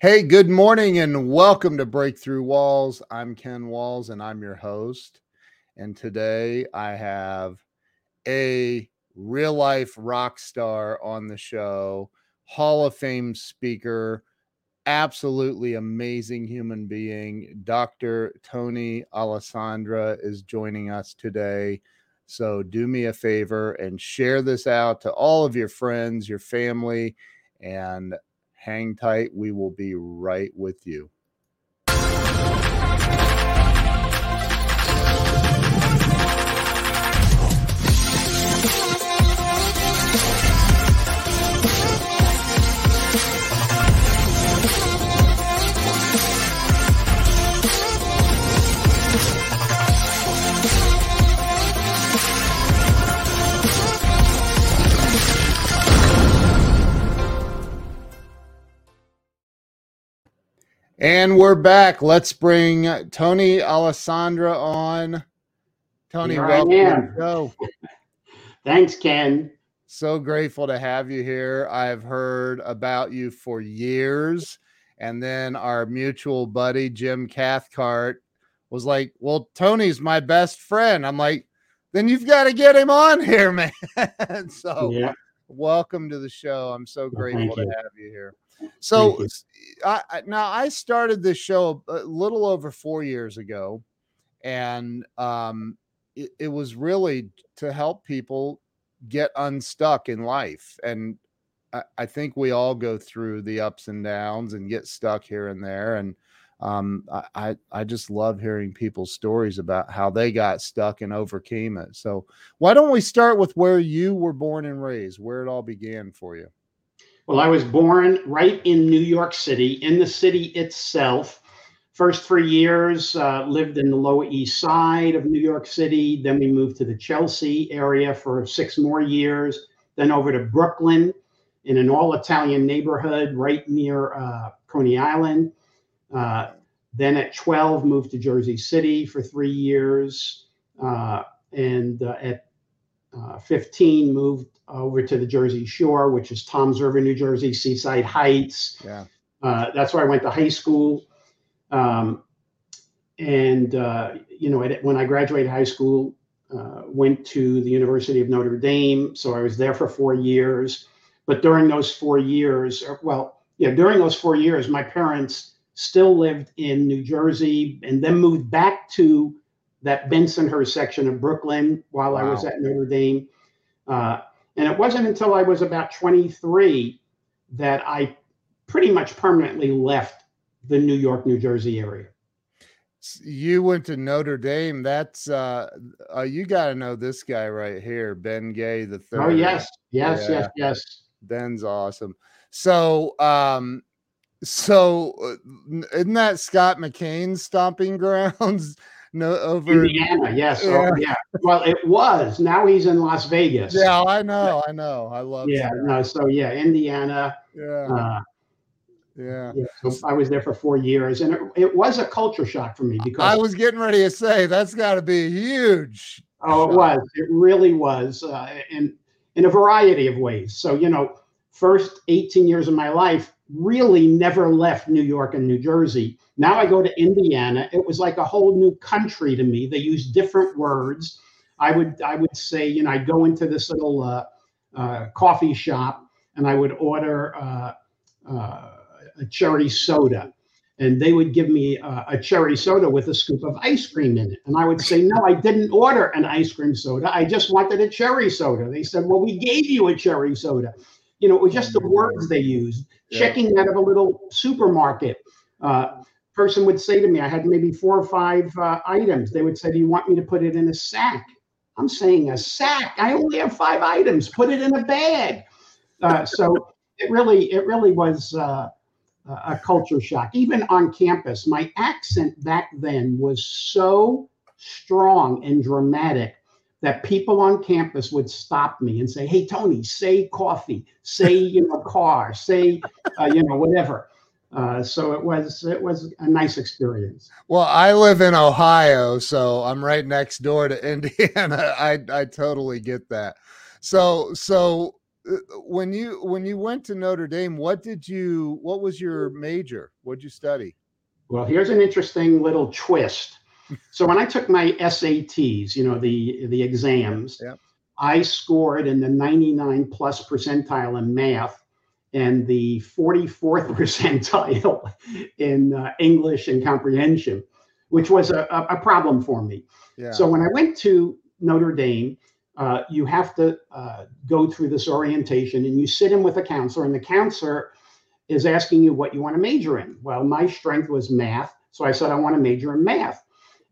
Hey, good morning and welcome to Breakthrough Walls. I'm Ken Walls and I'm your host. And today I have a real life rock star on the show, Hall of Fame speaker, absolutely amazing human being. Dr. Tony Alessandra is joining us today. So do me a favor and share this out to all of your friends, your family, and hang tight. We will be right with you. And we're back. Let's bring Tony Alessandra on. Tony, Here welcome to the show. Thanks, Ken. So grateful to have you here. I've heard about you for years. And then our mutual buddy, Jim Cathcart, was like, Well, Tony's my best friend. I'm like, Then you've got to get him on here, man. so yeah. welcome to the show. I'm so grateful thank to you. have you here. So, I, I- now I started this show a little over four years ago, and um, it, it was really to help people get unstuck in life. And I, I think we all go through the ups and downs and get stuck here and there. And um, I, I just love hearing people's stories about how they got stuck and overcame it. So, why don't we start with where you were born and raised, where it all began for you? Well, I was born right in New York City, in the city itself. First three years uh, lived in the Lower East Side of New York City. Then we moved to the Chelsea area for six more years. Then over to Brooklyn in an all Italian neighborhood right near uh, Coney Island. Uh, then at 12, moved to Jersey City for three years. Uh, and uh, at uh, 15 moved over to the Jersey Shore, which is Toms River, New Jersey, Seaside Heights. Yeah. Uh, that's where I went to high school. Um, and, uh, you know, when I graduated high school, uh, went to the University of Notre Dame. So I was there for four years. But during those four years, or, well, yeah, during those four years, my parents still lived in New Jersey and then moved back to that Bensonhurst section of Brooklyn while I was at Notre Dame. Uh, and it wasn't until I was about 23 that I pretty much permanently left the New York, New Jersey area. You went to Notre Dame. That's uh, uh you got to know this guy right here, Ben Gay the third. Oh, yes, yes, Yeah. yes, yes. Ben's awesome. So, um, so uh, isn't that Scott McKain's stomping grounds? No, over. Indiana, yes. Oh, yeah. Well, it was. Now he's in Las Vegas. Yeah, I know, I know. I love. Yeah. Scott. No, so, yeah, Indiana. yeah, Uh, yeah. yeah, so I was there for four years, and it, it was a culture shock for me because I was getting ready to say that's got to be huge. Oh, it was. It really was, uh, in in a variety of ways. So you know, first 18 years of my life really never left New York and New Jersey. Now I go to Indiana. It was like a whole new country to me. They use different words. I would I would say you know I'd go into this little uh, uh, coffee shop and I would order uh, uh, a cherry soda. And they would give me a cherry soda with a scoop of ice cream in it. And I would say, No, I didn't order an ice cream soda. I just wanted a cherry soda. They said, Well, we gave you a cherry soda. You know, it was just the words they used. Checking out of a little supermarket. Uh, person would say to me, I had maybe four or five uh, items. They would say, Do you want me to put it in a sack? I'm saying a sack. I only have five items. Put it in a bag. Uh, so it really, it really was uh, a culture shock. Even on campus, my accent back then was so strong and dramatic that people on campus would stop me and say, "Hey, Tony, say coffee, say you know car, say uh, you know whatever." Uh, so it was it was a nice experience. Well, I live in Ohio, so I'm right next door to Indiana. I I totally get that. So so uh, when you when you went to Notre Dame, what did you what was your major? What did you study? Well, here's an interesting little twist. So when I took my SATs, you know, the the exams, Yep. I scored in the 99 plus percentile in math and the 44th percentile in uh, English and comprehension, which was a, a, a problem for me. Yeah. So when I went to Notre Dame, uh, you have to uh, go through this orientation and you sit in with a counselor, and the counselor is asking you what you want to major in. Well, my strength was math. So I said, I want to major in math.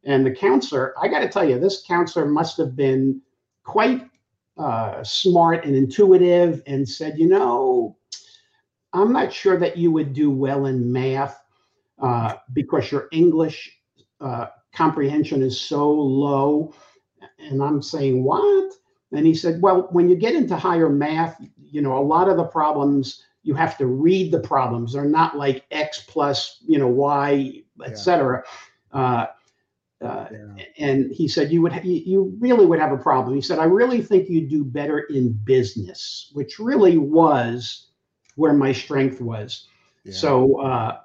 And the counselor, I got to tell you, this counselor must have been quite uh, smart and intuitive and said, you know, I'm not sure that you would do well in math uh, because your English uh, comprehension is so low. And I'm saying, what? And he said, well, when you get into higher math, you know, a lot of the problems you have to read the problems. They're not like X plus, you know, Y, Yeah. etc. Uh, uh, yeah. and he said you would ha- you really would have a problem he said i really think you'd do better in business which really was where my strength was Yeah. so uh,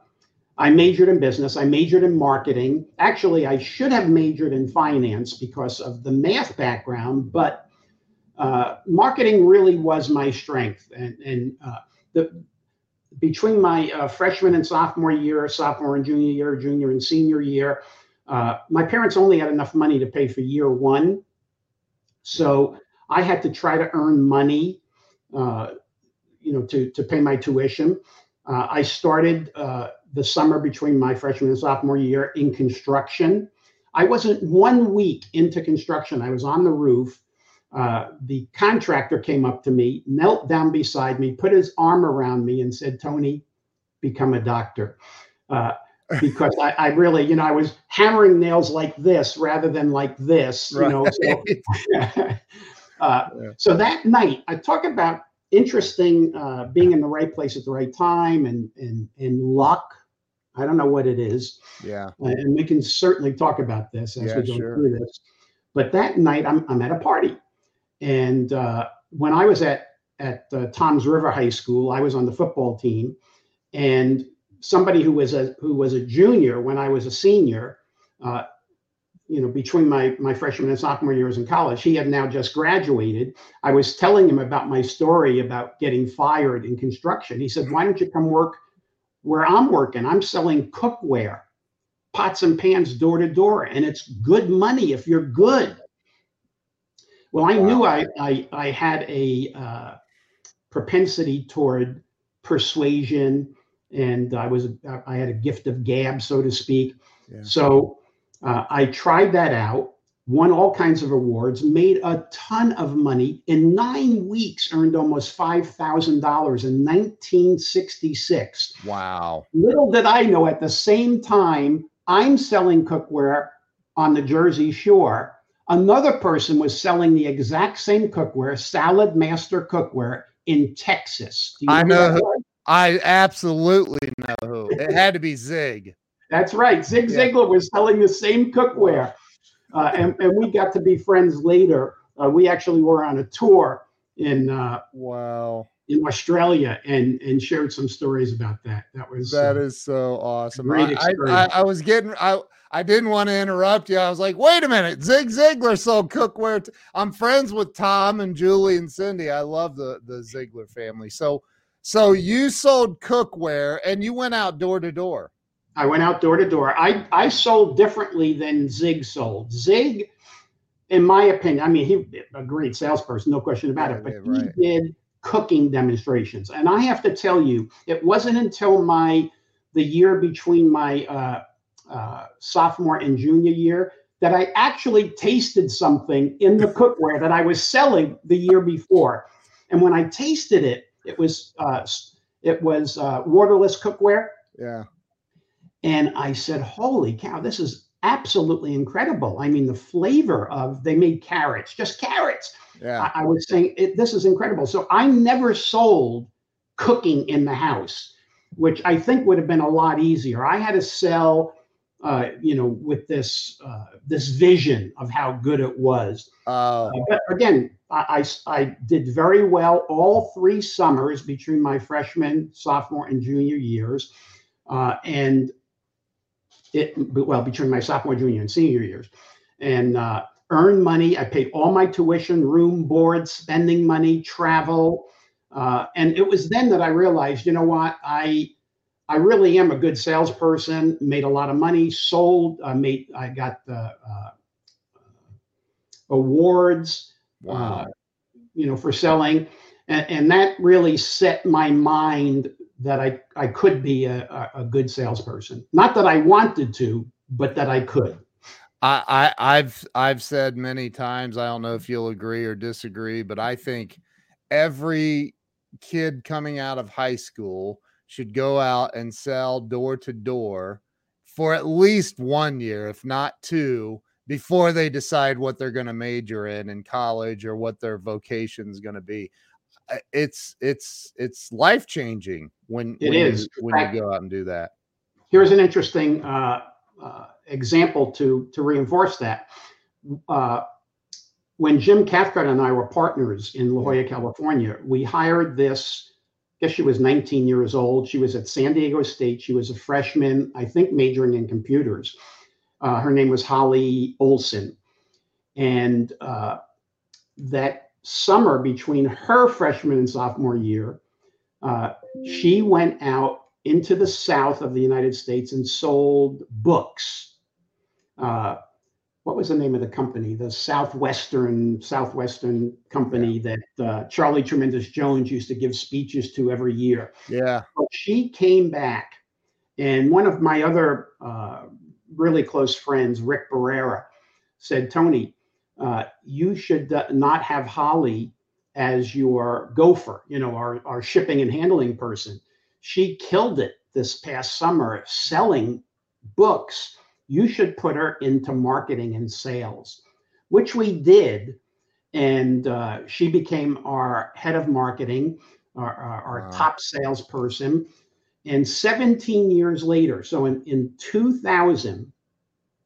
i majored in business i majored in marketing actually i should have majored in finance because of the math background but uh, marketing really was my strength and and uh, the between my uh, freshman and sophomore year sophomore and junior year junior and senior year uh, my parents only had enough money to pay for year one. So I had to try to earn money, uh, you know, to, to pay my tuition. Uh, I started uh, the summer between my freshman and sophomore year in construction. I wasn't one week into construction. I was on the roof. Uh, the contractor came up to me, knelt down beside me, put his arm around me, and said, Tony, become a doctor. Because I, I really, you know, I was hammering nails like this rather than like this, you know. So, uh, Yeah. so that night, I talk about interesting uh, being in the right place at the right time and and and luck. I don't know what it is, yeah. uh, and we can certainly talk about this as Yeah, we go sure. through this. But that night, I'm I'm at a party, and uh, when I was at at uh, Toms River High School, I was on the football team, and somebody who was a who was a junior when I was a senior, uh, you know, between my my freshman and sophomore years in college, he had now just graduated. I was telling him about my story about getting fired in construction. He said, "Why don't you come work where I'm working? I'm selling cookware, pots and pans door to door, and it's good money if you're good." Well, I knew I I, I had a uh, propensity toward persuasion and I was I had a gift of gab, so to speak. Yeah. So uh, I tried that out, won all kinds of awards, made a ton of money in nine weeks, earned almost five thousand dollars in 1966. Wow. Little did I know, at the same time, I'm selling cookware on the Jersey Shore. Another person was selling the exact same cookware, Saladmaster Cookware, in Texas. Do you I know was? I absolutely know who. It had to be Zig. That's right. Zig. Ziglar was selling the same cookware. Uh, and, and we got to be friends later. Uh, we actually were on a tour in uh, Wow. in Australia and and shared some stories about that. That was That uh, is so awesome. great I, I, I. I was getting I I didn't want to interrupt you. I was like, wait a minute, Zig Ziglar sold cookware. I'm friends with Tom and Julie and Cindy. I love the the Ziglar family. So so you sold cookware and you went out door to door. I went out door to door. I I sold differently than Zig sold. Zig, in my opinion, I mean, he a great salesperson, no question about Yeah, it. But right. he did cooking demonstrations, and I have to tell you, it wasn't until my the year between my uh, uh, sophomore and junior year that I actually tasted something in the cookware that I was selling the year before. And when I tasted it, it was uh, it was uh, waterless cookware. Yeah. And I said, Holy cow, this is absolutely incredible. I mean, the flavor of they made carrots, just carrots. Yeah. I, I was saying, it, This is incredible. So I never sold cooking in the house, which I think would have been a lot easier. I had to sell uh, you know, with this uh, this vision of how good it was. Oh, Uh, but again, I, I I did very well all three summers between my freshman, sophomore, and junior years, uh, and it well between my sophomore, junior, and senior years, and uh, earned money. I paid all my tuition, room, board, spending money, travel, uh, and it was then that I realized, you know what, I I really am a good salesperson. Made a lot of money, sold, uh, made I got the uh, awards, wow. uh, you know, for selling, and, and that really set my mind that I I could be a, a, a good salesperson. Not that I wanted to, but that I could. I, I I've I've said many times, I don't know if you'll agree or disagree, but I think every kid coming out of high school should go out and sell door to door for at least one year, if not two, before they decide what they're going to major in in college or what their vocation is going to be. It's it's it's life changing when It when is. you, when you go out and do that. Here's an interesting uh, uh, example to to reinforce that. Uh, when Jim Cathcart and I were partners in La Jolla, California, we hired this. Guess she was 19 years old. She was at San Diego State. She was a freshman, I think, majoring in computers. Uh, her name was Holly Olson, and uh, that summer between her freshman and sophomore year, uh, she went out into the south of the United States and sold books. What was the name of the company? The Southwestern Southwestern company that uh, Charlie Tremendous Jones used to give speeches to every year. Yeah. But she came back, and one of my other uh, really close friends, Rick Barrera, said, "Tony, uh, you should uh, not have Holly as your gopher. You know, our our shipping and handling person. She killed it this past summer selling books." You should put her into marketing and sales, which we did. And uh, she became our head of marketing, our, our, our Wow. top salesperson. And 17 years later, so in, in 2000,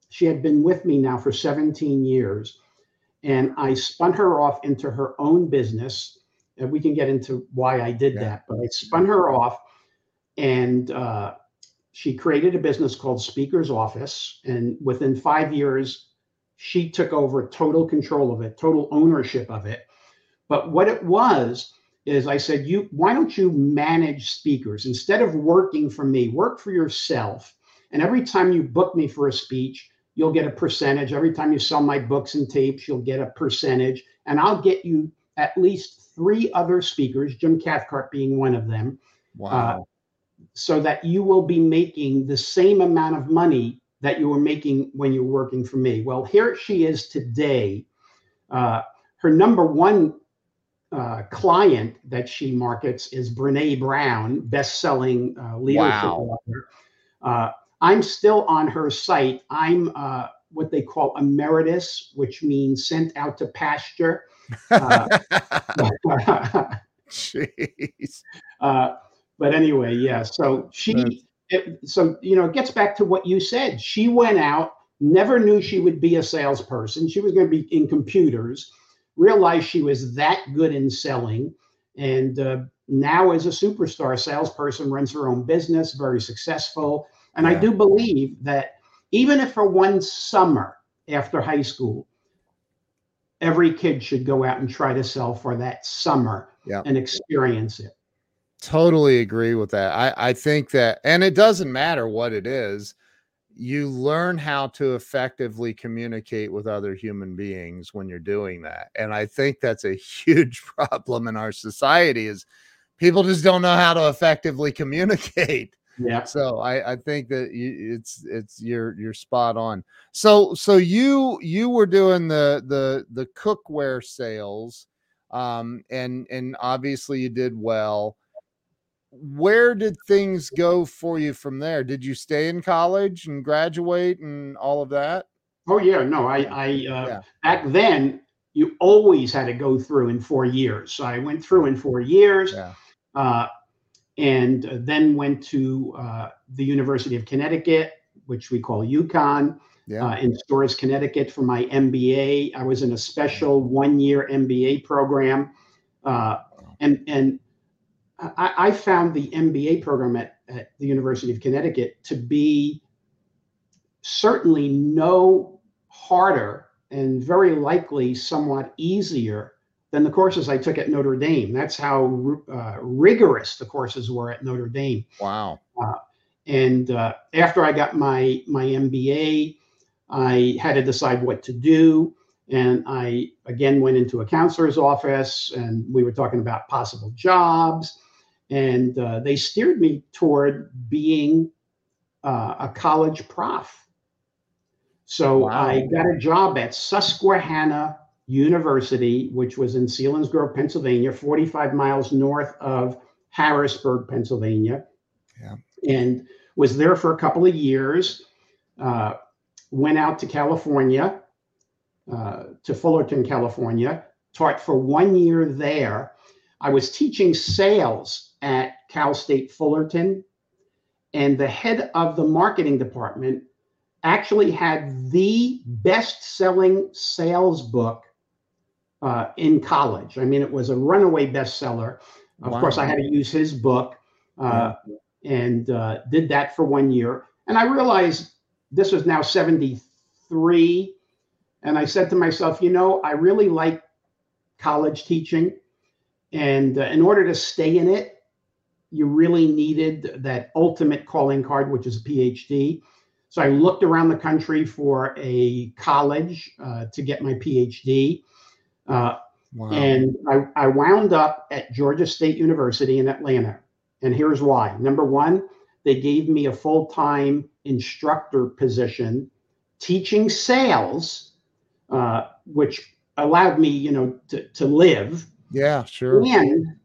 she had been with me now for 17 years. And I spun her off into her own business. And we can get into why I did Yeah. that, but I spun her off and uh, she created a business called Speaker's Office. And within five years, she took over total control of it, total ownership of it. But what it was is I said, you why don't you manage speakers instead of working for me, work for yourself. And every time you book me for a speech, you'll get a percentage. Every time you sell my books and tapes, you'll get a percentage. And I'll get you at least three other speakers, Jim Cathcart being one of them, Wow. Uh, so that you will be making the same amount of money that you were making when you were working for me. Well, here she is today. Uh, her number one uh, client that she markets is Brene Brown, best-selling uh, leadership Wow. author. Uh, I'm still on her site. I'm uh, what they call emeritus, which means sent out to pasture. Uh, Jeez. But anyway, yeah. So she, it, so you know, it gets back to what you said. She went out, never knew she would be a salesperson. She was going to be in computers. Realized she was that good in selling, and uh, now as a superstar salesperson, runs her own business, very successful. And I do believe that even if for one summer after high school, every kid should go out and try to sell for that summer Yeah. and experience it. Totally agree with that. I, I think that, and it doesn't matter what it is, you learn how to effectively communicate with other human beings when you're doing that. And I think that's a huge problem in our society is people just don't know how to effectively communicate. Yeah. So I, I think that you, it's it's you're you're spot on. So so you you were doing the the the cookware sales, um, and and obviously you did well. Where did things go for you from there? Did you stay in college and graduate and all of that? Oh yeah, no, I, I uh, Yeah. back then you always had to go through in four years. So I went through in four years, Yeah. uh, and then went to uh, the University of Connecticut, which we call UConn, Yeah. uh, in Storrs, Connecticut for my MBA. I was in a special one year MBA program. Uh, and and I, I found the MBA program at, at the University of Connecticut to be certainly no harder and very likely somewhat easier than the courses I took at Notre Dame. That's how uh, rigorous the courses were at Notre Dame. wow. And uh, after I got my my MBA, I had to decide what to do. And I again went into a counselor's office, and we were talking about possible jobs. And uh, they steered me toward being uh, a college prof. So Wow. I got a job at Susquehanna University, which was in Selinsgrove, Pennsylvania, 45 miles north of Harrisburg, Pennsylvania. Yeah. And was there for a couple of years. Uh, went out to California, uh, to Fullerton, California, taught for one year there. I was teaching sales at Cal State Fullerton, and the head of the marketing department actually had the best selling sales book uh, in college. I mean, it was a runaway bestseller. Of Wow. course, I had to use his book uh, and uh, did that for one year. And I realized this was now 73. And I said to myself, you know, I really like college teaching. And uh, in order to stay in it, you really needed that ultimate calling card, which is a PhD. So I looked around the country for a college uh, to get my PhD. Uh, Wow. and I, I wound up at Georgia State University in Atlanta. And here's why. Number one, they gave me a full time instructor position teaching sales, uh, which allowed me, you know, to, to live. yeah, sure. And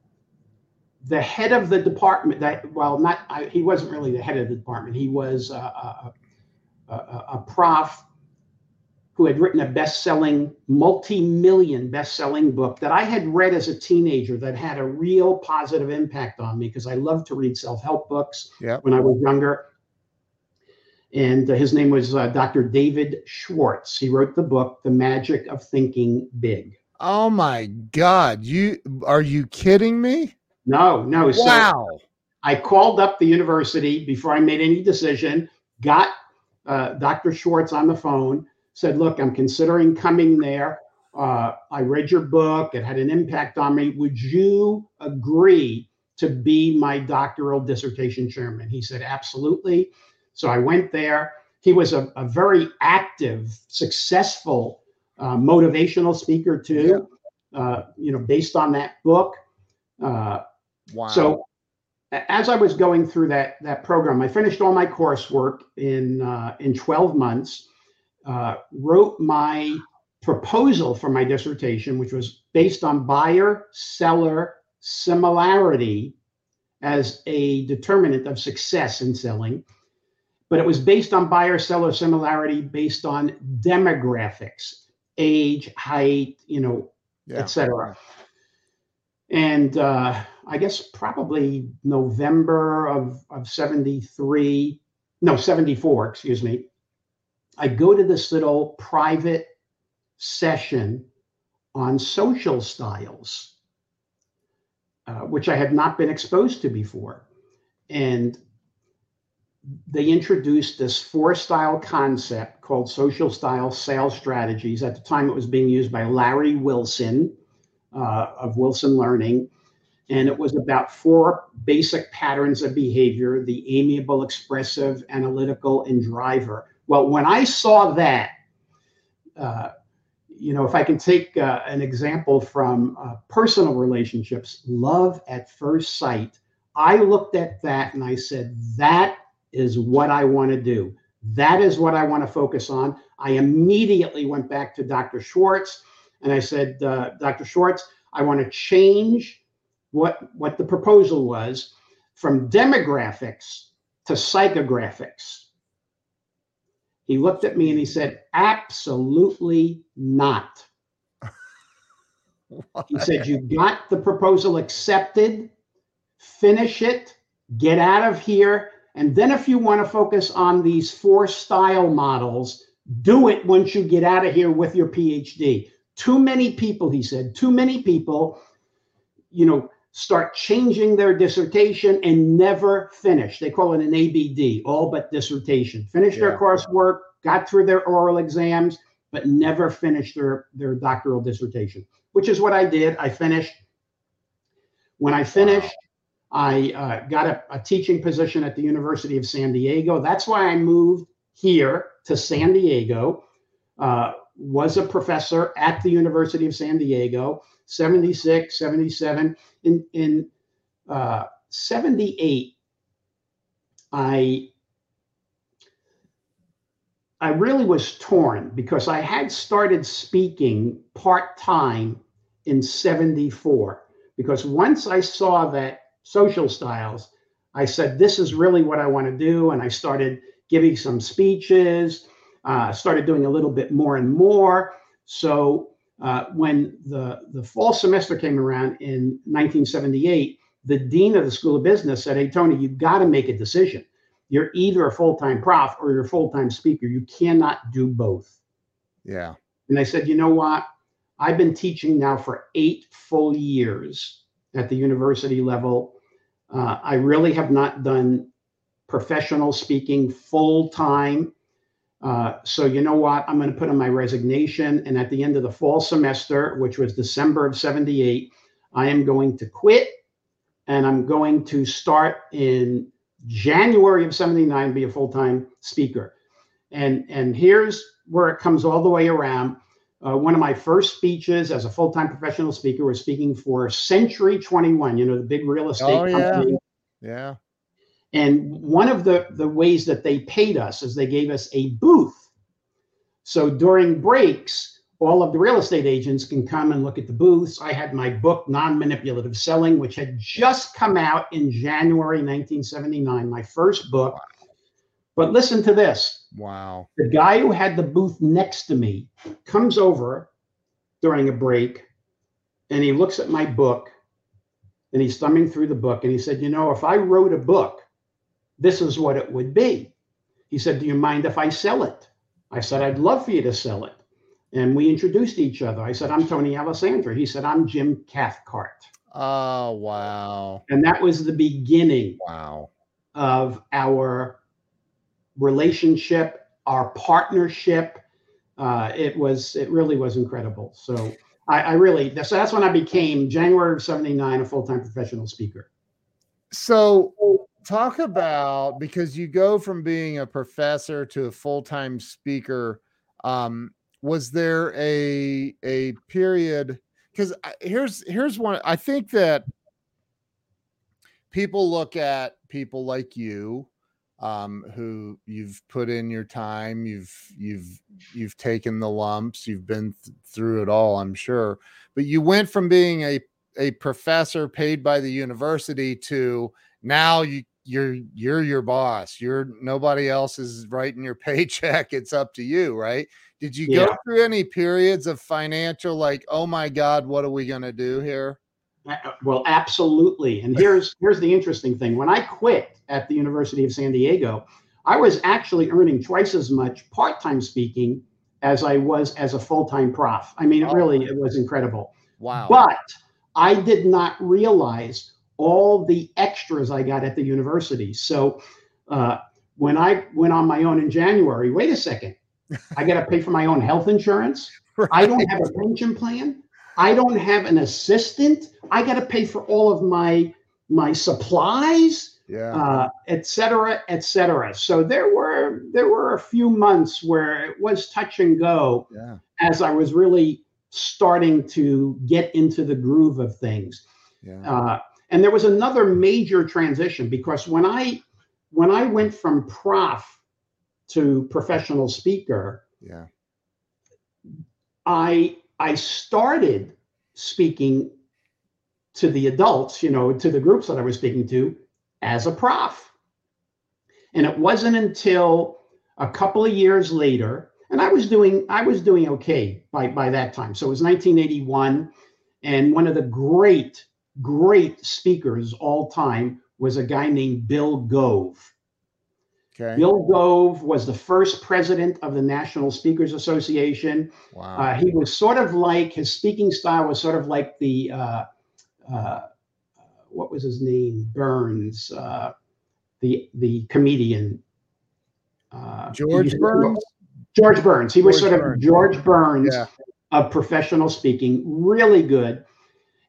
the head of the department, that well, not I, he wasn't really the head of the department. He was a, a, a, a prof who had written a best-selling, multi-million best-selling book that I had read as a teenager that had a real positive impact on me because I loved to read self-help books Yep. when I was younger. And uh, his name was uh, Dr. David Schwartz. He wrote the book, The Magic of Thinking Big. Oh my God. You are you kidding me? No, no. So Wow. I called up the university before I made any decision, got uh, Dr. Schwartz on the phone, said, Look, I'm considering coming there. Uh, I read your book, it had an impact on me. Would you agree to be my doctoral dissertation chairman? He said, Absolutely. So I went there. He was a, a very active, successful, uh, motivational speaker, too, uh, you know, based on that book. Uh, Wow. so as I was going through that that program, I finished all my coursework in uh, in 12 months. Uh, wrote my proposal for my dissertation, which was based on buyer seller similarity as a determinant of success in selling. But it was based on buyer seller similarity based on demographics, age, height, you know, yeah. etc. And uh, I guess probably November of, of 73, no, 74, excuse me. I go to this little private session on social styles, uh, which I had not been exposed to before. And they introduced this four style concept called social style sales strategies. At the time, it was being used by Larry Wilson uh, of Wilson Learning. And it was about four basic patterns of behavior the amiable, expressive, analytical, and driver. Well, when I saw that, uh, you know, if I can take uh, an example from uh, personal relationships, love at first sight, I looked at that and I said, that is what I want to do. That is what I want to focus on. I immediately went back to Dr. Schwartz and I said, uh, Dr. Schwartz, I want to change what, what the proposal was from demographics to psychographics. He looked at me and he said, Absolutely not. He said, You got the proposal accepted, finish it, get out of here, And then if you want to focus on these four style models, do it once you get out of here with your PhD. Too many people, he said, too many people, you know, start changing their dissertation and never finish. They call it an ABD, all but dissertation. Finish yeah. their coursework, got through their oral exams, but never finished their, their doctoral dissertation, which is what I did. I finished. When I finished, I uh, got a, a, teaching position at the University of San Diego. That's why I moved here to San Diego. Uh, was a professor at the University of San Diego, 76, 77. In, in uh, 78, I I really was torn because I had started speaking part time in 74. Because once I saw that social styles, I said, This is really what I want to do. And I started giving some speeches, uh, started doing a little bit more and more. So uh, when the, the fall semester came around in 1978, the dean of the School of Business said, Hey, Tony, you've got to make a decision. You're either a full time prof or you're a full time speaker. You cannot do both. Yeah. And I said, You know what? I've been teaching now for eight full years at the university level. Uh, I really have not done professional speaking full time. Uh, so you know what? I'm going to put in my resignation, and at the end of the fall semester, which was December of '78, I am going to quit, and I'm going to start in January of '79 be a full time speaker. And and here's where it comes all the way around. Uh, one of my first speeches as a full time professional speaker was speaking for Century 21, you know, the big real estate oh, company. Yeah. And one of the, the ways that they paid us is they gave us a booth. So during breaks, all of the real estate agents can come and look at the booths. I had my book, Non Manipulative Selling, which had just come out in January 1979, my first book. But listen to this. Wow. The guy who had the booth next to me comes over during a break and he looks at my book and he's thumbing through the book and he said, You know, if I wrote a book this is what it would be. He said, Do you mind if I sell it? I said, I'd love for you to sell it. And we introduced each other. I said, I'm Tony Alessandra. He said, I'm Jim Cathcart. Oh, wow. And that was the beginning wow. of our relationship, our partnership. Uh, it was, it really was incredible. So I, I really, so that's when I became January of 79, a full time professional speaker. So talk about because you go from being a professor to a full-time speaker um was there a a period because here's here's one i think that people look at people like you um, who you've put in your time you've you've you've taken the lumps you've been th- through it all i'm sure but you went from being a a professor paid by the university to now you you're you're your boss. You're nobody else is writing your paycheck. It's up to you, right? Did you yeah. go through any periods of financial like, oh my God, what are we gonna do here? Uh, well, absolutely. And here's here's the interesting thing. When I quit at the University of San Diego, I was actually earning twice as much part-time speaking as I was as a full-time prof. I mean, it really it was incredible. Wow. But I did not realize all the extras I got at the university. So uh, when I went on my own in January, wait a second, I got to pay for my own health insurance. Right. I don't have a pension plan. I don't have an assistant. I got to pay for all of my my supplies, yeah, uh, et cetera, et cetera. So there were there were a few months where it was touch and go yeah. as I was really starting to get into the groove of things. Yeah. Uh, and there was another major transition because when I when I went from prof to professional speaker, yeah, I I started speaking to the adults, you know, to the groups that I was speaking to as a prof. And it wasn't until a couple of years later, and I was doing I was doing okay by by that time. So it was 1981, and one of the great great speakers all time was a guy named Bill Gove. Okay. Bill Gove was the first president of the National Speakers Association. Wow. Uh, he was sort of like his speaking style was sort of like the uh, uh, what was his name Burns, uh, the the comedian uh, George Burns. George Burns. He was George sort of Burns. George Burns Yeah. of professional speaking, really good.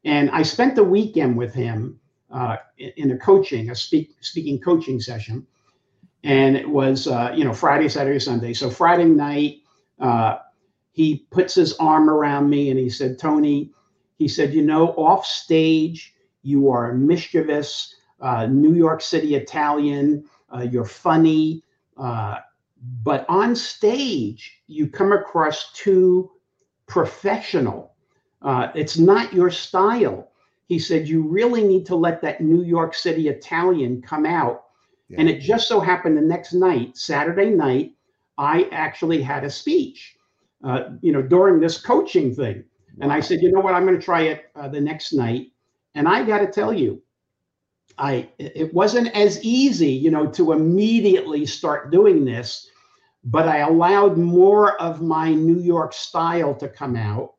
And I spent the weekend with him uh, in a coaching, a speak, speaking coaching session. And it was, uh, you know, Friday, Saturday, Sunday. So Friday night, uh, he puts his arm around me and he said, Tony, he said, you know, off stage, you are a mischievous, uh, New York City Italian, uh, you're funny. Uh, but on stage, you come across too professional. Uh, it's not your style. He said, You really need to let that New York City Italian come out. And it just so happened the next night, Saturday night, I actually had a speech, uh, you know, during this coaching thing. And I said, you know what, I'm going to try it uh, the next night. And I got to tell you, I it wasn't as easy, you know, to immediately start doing this, but I allowed more of my New York style to come out.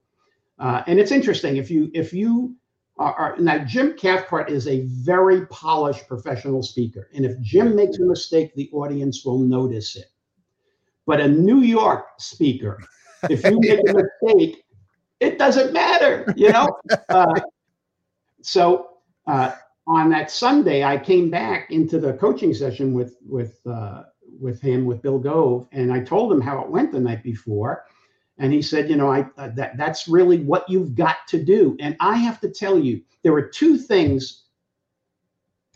Uh, and it's interesting if you if you are, are now Jim Cathcart is a very polished professional speaker, and if Jim makes a mistake, the audience will notice it. But a New York speaker, if you make a mistake, it doesn't matter, you know. Uh, so uh, on that Sunday, I came back into the coaching session with with uh, with him with Bill Gove, and I told him how it went the night before, and he said, you know, I uh, that that's really what you've got to do. And I have to tell you, there were two things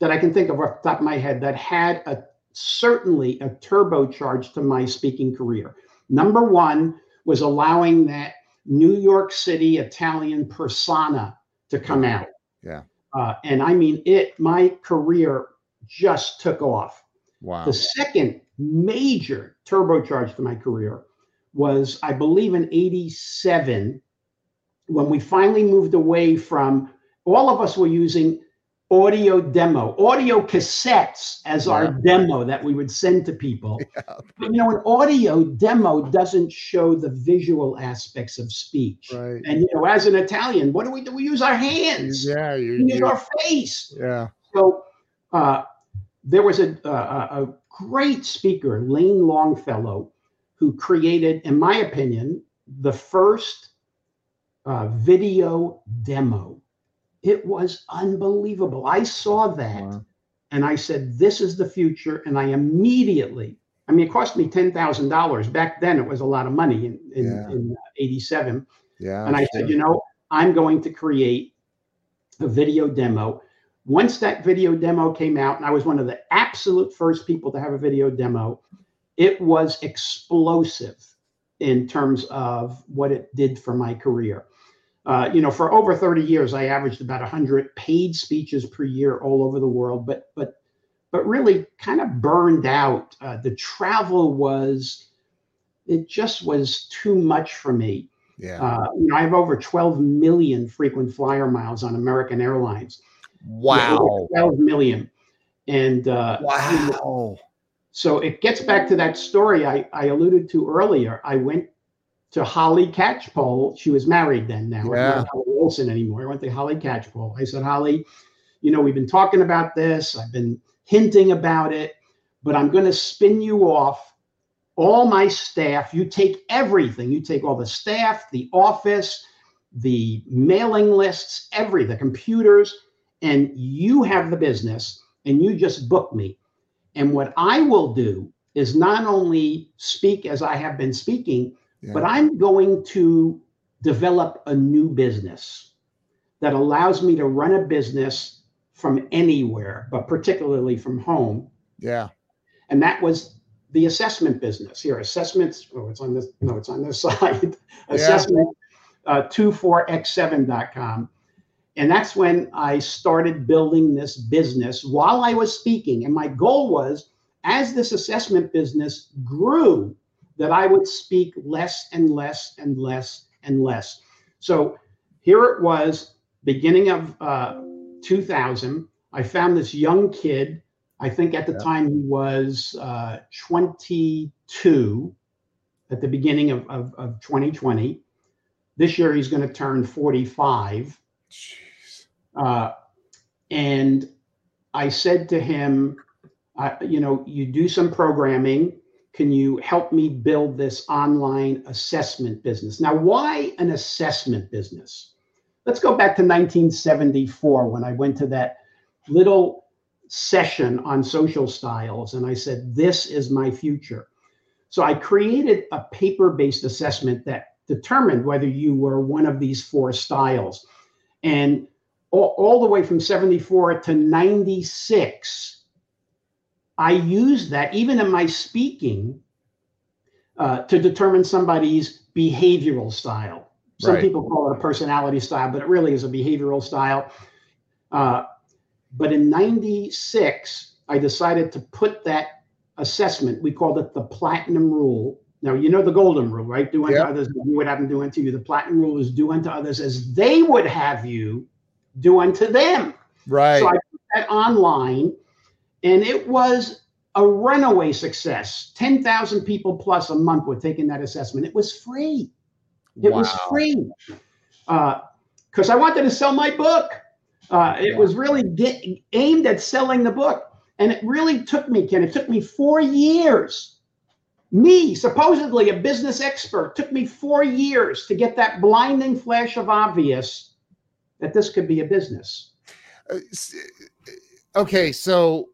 that I can think of off the top of my head that had a certainly a turbocharge to my speaking career. Number one was allowing that New York City Italian persona to come out. Yeah. Uh, and I mean, it, my career just took off. Wow. The second major turbocharge to my career was, I believe, in 87, when we finally moved away from all of us were using audio demo, audio cassettes as our demo that we would send to people. Yeah. But, you know, an audio demo doesn't show the visual aspects of speech. Right. And, you know, as an Italian, what do we do? We use our hands, Yeah. You. we use our face. yeah. So uh, there was a, a, a great speaker, Layne Longfellow, who created, in my opinion, the first uh, video demo. It was unbelievable. I saw that Wow. and I said, This is the future. And I immediately, I mean, it cost me $10,000. Back then, it was a lot of money in, in, Yeah. in 87. Yeah. And I said, you know, I'm going to create a video demo. Once that video demo came out, and I was one of the absolute first people to have a video demo, it was explosive in terms of what it did for my career. Uh, you know, for over 30 years, I averaged about 100 paid speeches per year all over the world, but but but really kind of burned out. Uh, the travel was, it just was too much for me. yeah. Uh, you know, I have over 12 million frequent flyer miles on American Airlines. wow. 12 million. And uh, Wow. So it gets back to that story I, I alluded to earlier. I went to Holly Catchpole. She was married then now. Yeah. Not Holly Wilson anymore. I went to Holly Catchpole. I said, Holly, you know, we've been talking about this. I've been hinting about it, but I'm going to spin you off all my staff. You take everything. You take all the staff, the office, the mailing lists, every the computers, and you have the business and you just book me. And what I will do is not only speak as I have been speaking, Yeah. but I'm going to develop a new business that allows me to run a business from anywhere, but particularly from home. yeah. And that was the assessment business. Here, assessments, oh, it's on this, no, it's on this side. Assessment uh, 24x7.com. And that's when I started building this business while I was speaking. And my goal was, as this assessment business grew, that I would speak less and less and less and less. So here it was, beginning of uh, 2000. I found this young kid I think at the Yeah. time he was uh, 22 at the beginning of, of, of 2020. This year he's going to turn 45. Jeez. Uh, and I said to him, you know, you do some programming. Can you help me build this online assessment business? Now, why an assessment business? Let's go back to 1974 when I went to that little session on social styles and I said, This is my future. So I created a paper based assessment that determined whether you were one of these four styles. And all, all the way from 74 to 96, I used that even in my speaking uh, to determine somebody's behavioral style. Some Right. people call it a personality style, but it really is a behavioral style. Uh, but in 96, I decided to put that assessment, we called it the platinum rule. Now, you know the golden rule, right? Do unto Yep. others you would have them do unto you. The platinum rule is do unto others as they would have you do unto them. Right. So I put that online, and it was a runaway success. 10,000 people plus a month were taking that assessment. It was free. It was free because I wanted to sell my book. Uh, it Yeah. was really get, aimed at selling the book. And it really took me, Ken, it took me four years. Me, supposedly a business expert, took me four years to get that blinding flash of obvious that this could be a business. Uh, okay so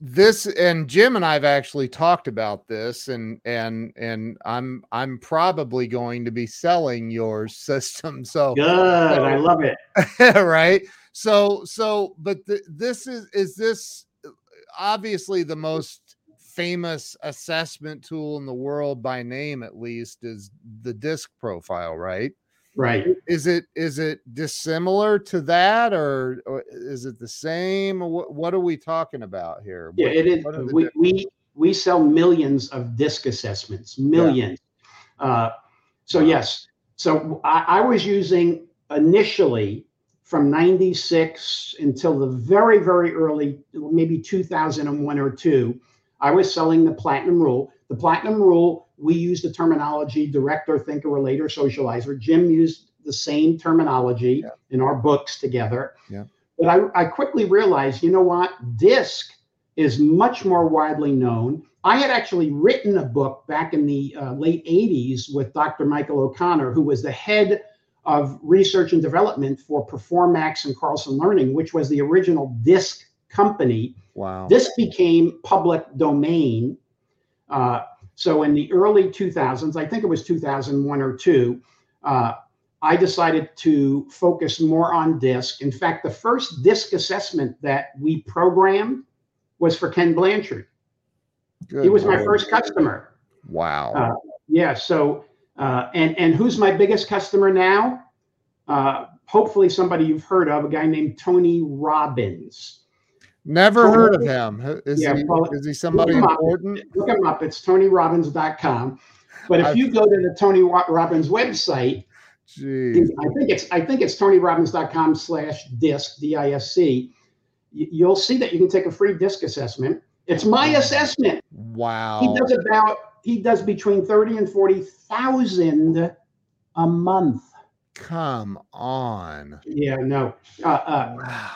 this and jim and i've actually talked about this and and and i'm i'm probably going to be selling your system so Good. I love it. right so so but th- this is is this obviously the most famous assessment tool in the world by name at least is the disc profile right Right. is it is it dissimilar to that or, or is it the same what, what are we talking about here Yeah, What- it is. what are the We, we, we sell millions of disc assessments, millions. Uh, so, Wow. yes. So I, I was using initially from 96 until the very, very early, maybe 2001 or two, I was selling the platinum rule. The platinum rule, we use the terminology director, thinker, relator, socializer. Jim used the same terminology Yeah. in our books together. Yeah. But I, I quickly realized, you know what? DISC is much more widely known. I had actually written a book back in the uh, late 80s with Dr. Michael O'Connor, who was the head of research and development for Performax and Carlson Learning, which was the original DISC company. wow This became public domain. Uh, so in the early 2000s, I think it was 2001 or two, uh, I decided to focus more on DISC. In fact, the first DISC assessment that we programmed was for Ken Blanchard. Good He was my first customer. wow Uh, Yeah. So, uh, and and who's my biggest customer now? Uh, hopefully, somebody you've heard of, a guy named Tony Robbins. Never Tony- heard of him is Yeah, he well, is he somebody up. important Look him up. It's TonyRobbins.com. But if I've- you go to the Tony Robbins website, Jeez. I think it's I think it's TonyRobbins.com slash disc D I S C. y- You'll see that you can take a free disc assessment. It's my assessment. Wow. He does about he does between thirty and forty thousand a month. come on Yeah, no. Uh, uh, wow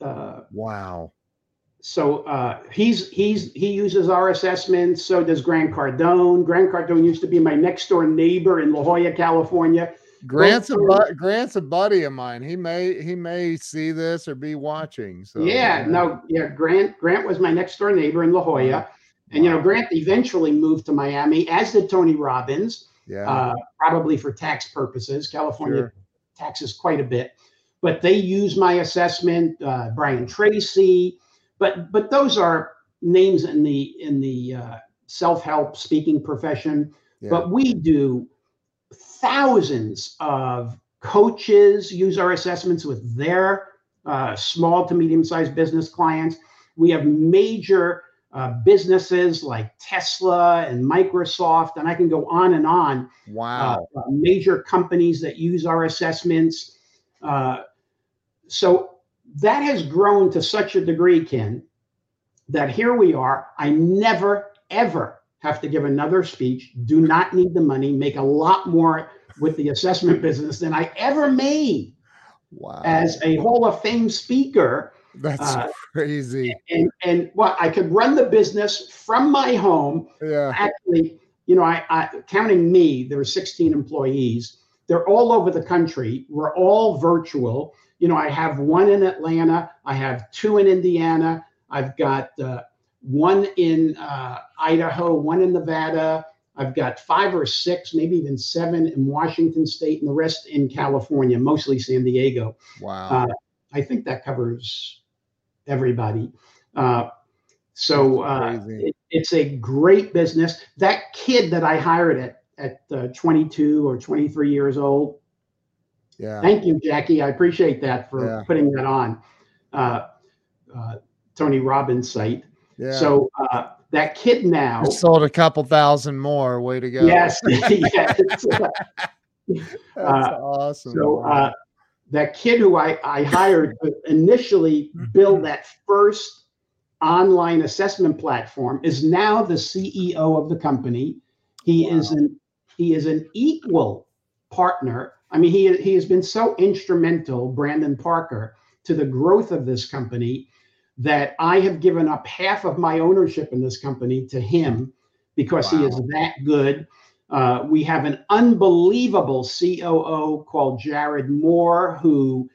uh, wow so uh, he's he's he uses our assessments. So does Grant Cardone. Grant Cardone used to be my next door neighbor in La Jolla, California. grant's a bu- grant's a buddy of mine he may he may see this or be watching so yeah, no, yeah. Grant Grant was my next door neighbor in La Jolla, and you know Grant eventually moved to Miami, as did Tony Robbins, yeah uh, probably for tax purposes. California Sure. taxes quite a bit, but they use my assessment. Uh, Brian Tracy, but but those are names in the in the uh, self help speaking profession. yeah. But we do thousands of coaches use our assessments with their uh, small to medium sized business clients. We have major uh, businesses like Tesla and Microsoft, and I can go on and on. Wow uh, major companies that use our assessments. Uh, so that has grown to such a degree, Ken, that here we are. I never, ever have to give another speech, do not need the money, make a lot more with the assessment business than I ever made Wow. as a Hall of Fame speaker. That's uh, crazy. And and what I could run the business from my home. Yeah. Actually, you know, I, I counting me, there were 16 employees. They're all over the country. We're all virtual. You know, I have one in Atlanta. I have two in Indiana. I've got uh, one in uh, Idaho, one in Nevada. I've got five or six, maybe even seven in Washington State, and the rest in California, mostly San Diego. Wow. Uh, I think that covers everybody. Uh, so uh, it, it's a great business. That kid that I hired at at uh, 22 or 23 years old. yeah. Thank you, Jackie. I appreciate that for Yeah. putting that on. Uh, uh, Tony Robbins' site. Yeah. So uh, that kid now. Sold a couple thousand more. Way to go. Yes. yes. That's uh, awesome. So uh, that kid who I, I hired to initially build that first online assessment platform is now the CEO of the company. He is an he is an equal partner. I mean, he he has been so instrumental, Brandon Parker, to the growth of this company that I have given up half of my ownership in this company to him because he is that good. Uh, we have an unbelievable COO called Jared Moore, who,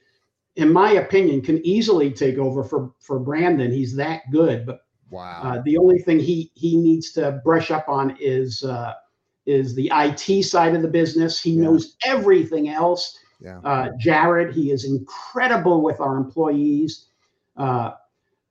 in my opinion, can easily take over for, for Brandon. He's that good. But wow. uh, the only thing he he needs to brush up on is uh, is the IT side of the business. He Yeah. knows everything else. yeah. Uh, Jared, he is incredible with our employees. Uh,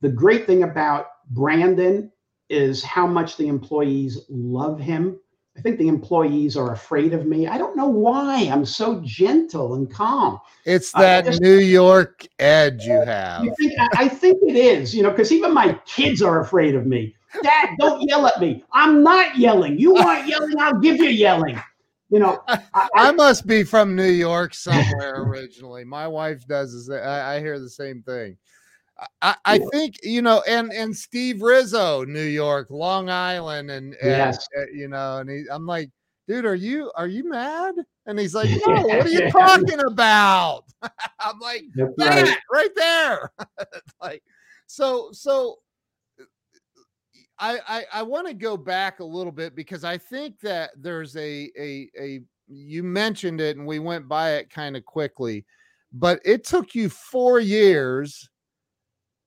the great thing about Brandon is how much the employees love him. I think the employees are afraid of me. I don't know why. I'm so gentle and calm. It's that just- New York edge you have. You think, I, I think it is, you know, because even my kids are afraid of me. Dad, don't yell at me. I'm not yelling. You want yelling? I'll give you yelling. You know, I, I I, must be from New York somewhere originally. My wife does same. I, I hear the same thing. I, I think you know, and and Steve Rizzo, New York, Long Island, and, and Yes. uh, you know, and he, I'm like, dude, are you are you mad? And he's like, no, what are you talking about? I'm like, that's that right. right there. like, so so. I, I, I want to go back a little bit because I think that there's a, a a you mentioned it and we went by it kind of quickly, but it took you four years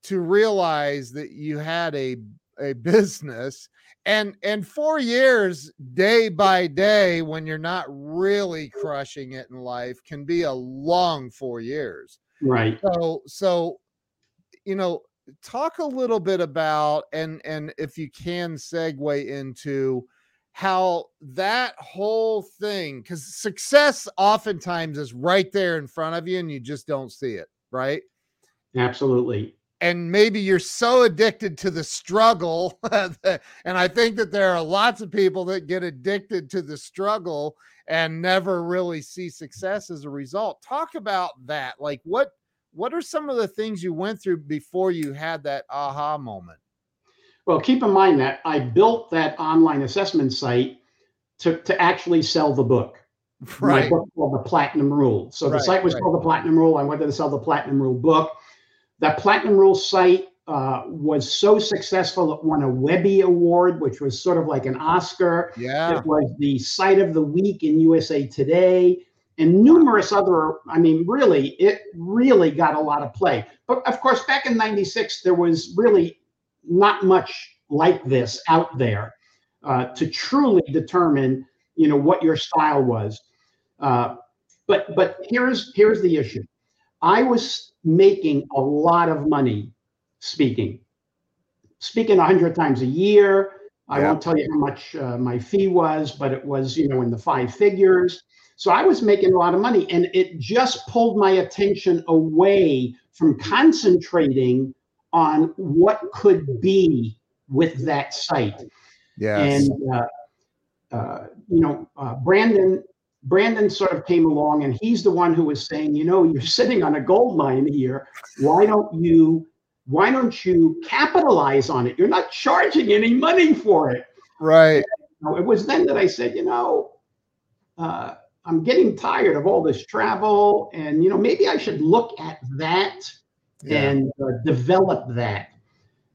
to realize that you had a a business and and four years day by day when you're not really crushing it in life can be a long four years Right. so so you know talk a little bit about and and if you can segue into how that whole thing because success oftentimes is right there in front of you and you just don't see it right? Absolutely. and maybe you're so addicted to the struggle and i think that there are lots of people that get addicted to the struggle and never really see success as a result. Talk about that. Like what what are some of the things you went through before you had that aha moment Well, keep in mind that I built that online assessment site to, to actually sell the book. Right. My book called The Platinum Rule. So the Right, site was right. called The Platinum Rule. I wanted to sell the Platinum Rule book. That Platinum Rule site uh, was so successful, it won a Webby Award, which was sort of like an Oscar. yeah It was the site of the week in USA Today and numerous other, I mean, really, it really got a lot of play. But of course, back in 96, there was really not much like this out there uh, to truly determine, you know, what your style was. Uh, but but here's here's the issue. I was making a lot of money speaking, speaking a hundred times a year. I won't tell you how much uh, my fee was, but it was you know in the five figures. So I was making a lot of money, and it just pulled my attention away from concentrating on what could be with that site yes and uh, uh, you know uh, brandon brandon sort of came along and he's the one who was saying you know you're sitting on a gold mine here why don't you why don't you capitalize on it? You're not charging any money for it. Right. You know, it was then that I said, you know, uh, I'm getting tired of all this travel, and you know, maybe I should look at that yeah. and uh, develop that.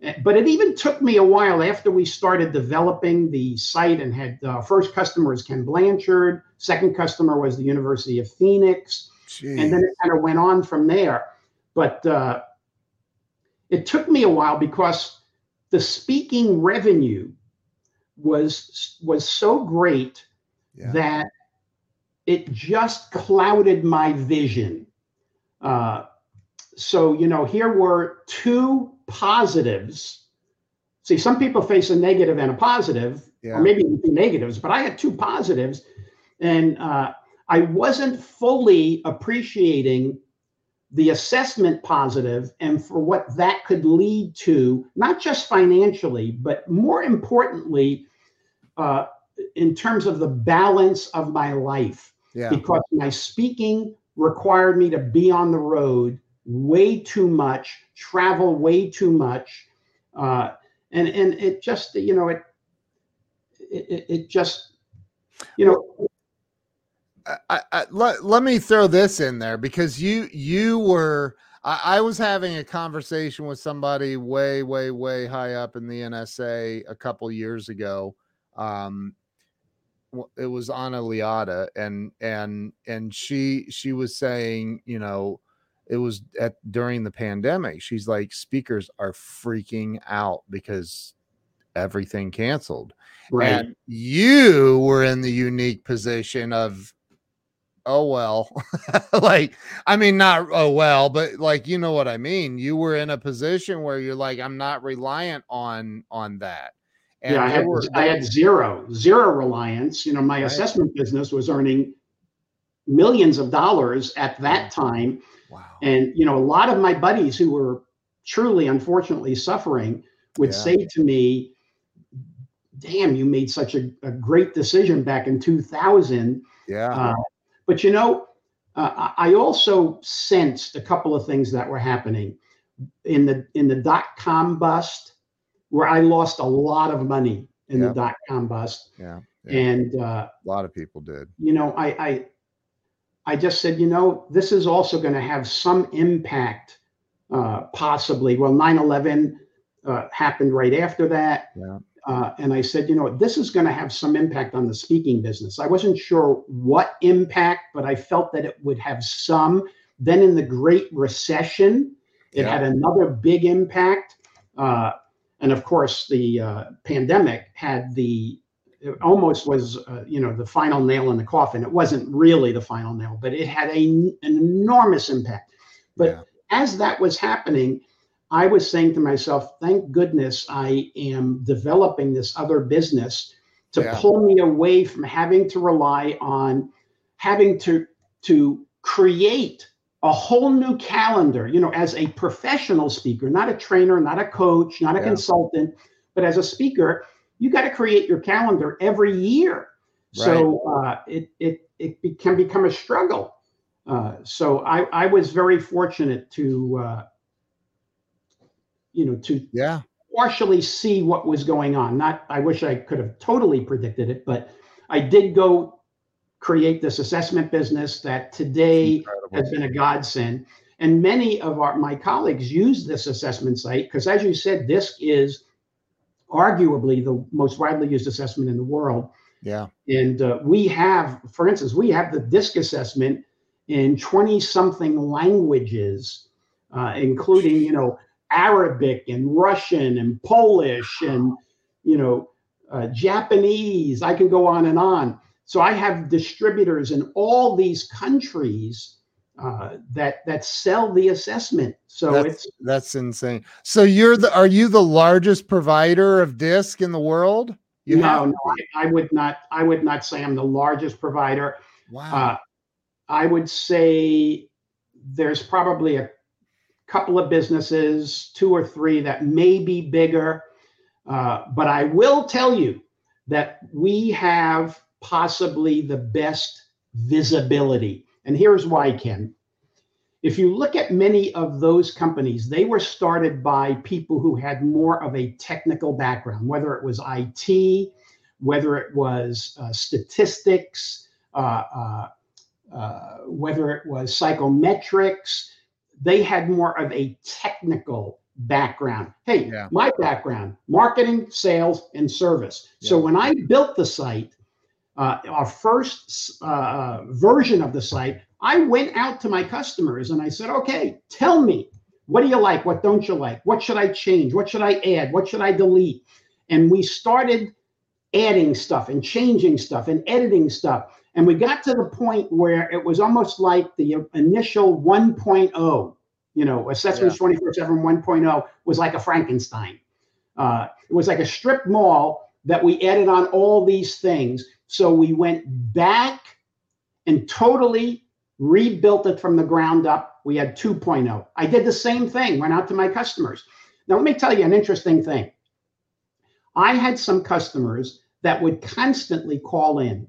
Eh, but it even took me a while after we started developing the site and had uh, first customer was Ken Blanchard, second customer was the University of Phoenix, Jeez. and then it kind of went on from there. But uh, it took me a while because the speaking revenue was was so great yeah. that it just clouded my vision. Uh, so you know, here were two positives. See, some people face a negative and a positive, yeah. or maybe two negatives, but I had two positives, and uh, I wasn't fully appreciating the assessment positive and for what that could lead to, not just financially, but more importantly, uh, in terms of the balance of my life. Yeah. Because my speaking required me to be on the road way too much, travel way too much, uh, and and it just you know it it, it just you know. I, I, let, let me throw this in there because you you were I, I was having a conversation with somebody way way way high up in the NSA a couple years ago. Um, it was Anna Liotta, and and and she she was saying you know it was at during the pandemic. She's like, speakers are freaking out because everything canceled. Right. And you were in the unique position of, oh well, like I mean, not oh well, but like you know what I mean. You were in a position where you're like, I'm not reliant on on that. And yeah, I had, were, I had zero, zero reliance. You know, my right. assessment business was earning millions of dollars at that time Wow. And, you know, a lot of my buddies who were truly, unfortunately, suffering would yeah. say to me, damn, you made such a, a great decision back in 2000. Yeah. Uh, but, you know, uh, I also sensed a couple of things that were happening in the in the dot com bust, where I lost a lot of money in the dot com bust. Yeah. yeah. And uh, a lot of people did. You know, I, I I just said, you know, this is also going to have some impact, uh, possibly. Well, 9 11 uh, happened right after that. Yeah. Uh, and I said, you know, this is going to have some impact on the speaking business. I wasn't sure what impact, but I felt that it would have some. Then in the Great Recession, it yeah. had another big impact. Uh, and of course, the uh, pandemic had the it almost was, uh, you know, the final nail in the coffin. It wasn't really the final nail, but it had a, an enormous impact. But yeah. as that was happening, I was saying to myself, thank goodness I am developing this other business to yeah. pull me away from having to rely on having to to create a whole new calendar, you know, as a professional speaker, not a trainer, not a coach, not a yeah. consultant, but as a speaker, you got to create your calendar every year. Right. So uh, it it it be, can become a struggle. Uh, so I I was very fortunate to uh, you know to yeah partially see what was going on. Not I wish I could have totally predicted it, but I did go create this assessment business that today has been a godsend. And many of our my colleagues use this assessment site because, as you said, this is arguably the most widely used assessment in the world. Yeah. And uh, we have, for instance, we have the DISC assessment in 20 something languages, uh, including, you know, Arabic and Russian and Polish and, you know, uh, Japanese. I can go on and on. So I have distributors in all these countries uh, that that sell the assessment. So that's, it's that's insane. So you're the are you the largest provider of disc in the world? You no, no, I, I, would not. I would not say I'm the largest provider. Wow. Uh, I would say there's probably a couple of businesses, two or three that may be bigger. Uh, but I will tell you that we have possibly the best visibility and here's why, Ken. if you look at many of those companies, they were started by people who had more of a technical background, whether it was IT, whether it was uh, statistics, uh, uh, uh, whether it was psychometrics. They had more of a technical background. Hey, yeah. my background marketing, sales, and service. Yeah. So when I built the site, uh, our first uh, version of the site, I went out to my customers and I said, okay, tell me, what do you like? What don't you like? What should I change? What should I add? What should I delete? And we started adding stuff and changing stuff and editing stuff. And we got to the point where it was almost like the initial 1.0, you know, Assessments yeah. 24 7 1.0 was like a Frankenstein. Uh, it was like a strip mall that we added on all these things. So we went back and totally rebuilt it from the ground up. We had 2.0. I did the same thing, went out to my customers. Now, let me tell you an interesting thing. I had some customers that would constantly call in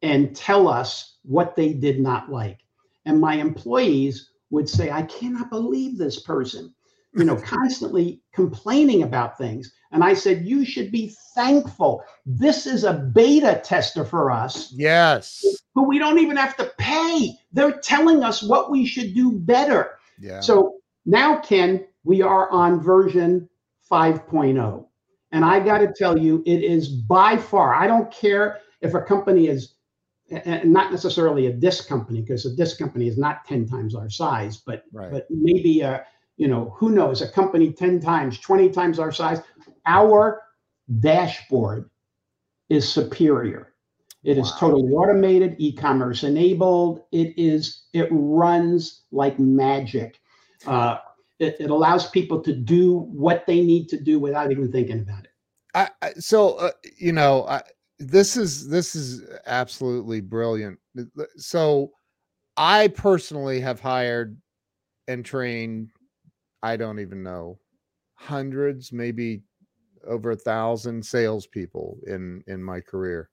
and tell us what they did not like. And my employees would say, I cannot believe this person, you know, constantly complaining about things. And I said, You should be thankful. This is a beta tester for us. Yes. Who we don't even have to pay. They're telling us what we should do better. Yeah. So now, Ken, we are on version 5.0. And I got to tell you, it is by far, I don't care if a company is not necessarily a disc company, because a disc company is not 10 times our size, but right. but maybe a, you know, who knows, a company 10 times, 20 times our size our dashboard is superior. It wow. is totally automated, e-commerce enabled. It is it runs like magic. Uh, it, it, allows people to do what they need to do without even thinking about it. I, I, so uh, you know, I, this is this is absolutely brilliant. So, I personally have hired and trained. I don't even know hundreds, maybe over a thousand salespeople in in my career.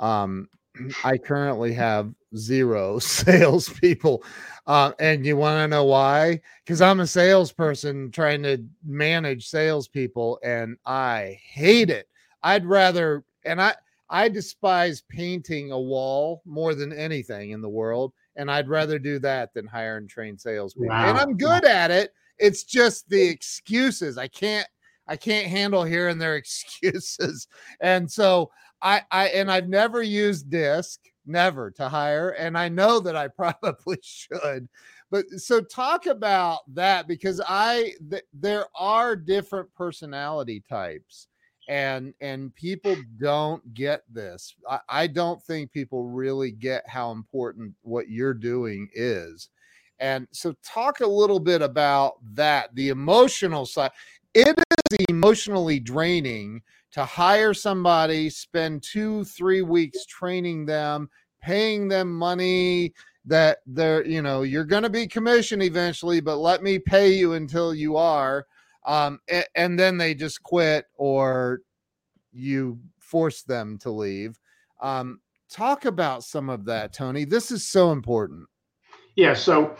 Um, I currently have zero salespeople, uh, and you want to know why? Because I'm a salesperson trying to manage salespeople, and I hate it. I'd rather, and I I despise painting a wall more than anything in the world, and I'd rather do that than hire and train salespeople. Wow. And I'm good at it. It's just the excuses. I can't I can't handle hearing their excuses. And so I, I and I've never used disc, never to hire, and I know that I probably should. But so talk about that because I th- there are different personality types and and people don't get this I, I, don't think people really get how important what you're doing is and so talk a little bit about that the emotional side it is emotionally draining to hire somebody, spend two, three weeks training them, paying them money that they're, you know, you're going to be commissioned eventually, but let me pay you until you are. Um, and, and then they just quit or you force them to leave. Um, talk about some of that, Tony. This is so important. Yeah. So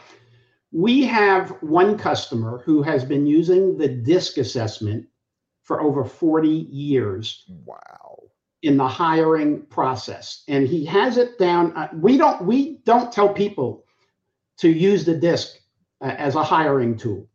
we have one customer who has been using the DISC assessment for over 40 years. Wow. In the hiring process. And he has it down. Uh, we don't we don't tell people to use the DISC uh, as a hiring tool.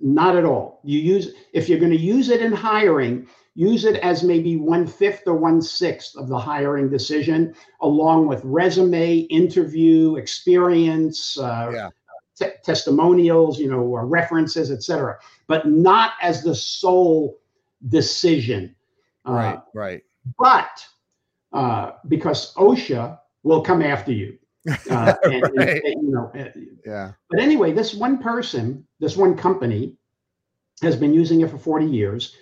Not at all. You use if you're going to use it in hiring, use it as maybe one fifth or one sixth of the hiring decision, along with resume, interview, experience, uh, yeah t- testimonials, you know, or references, etc., but not as the sole decision. Uh, right, right. But uh, because OSHA will come after you. Uh, and, right. and, you know, uh, yeah. But anyway, this one person, this one company, has been using it for 40 years,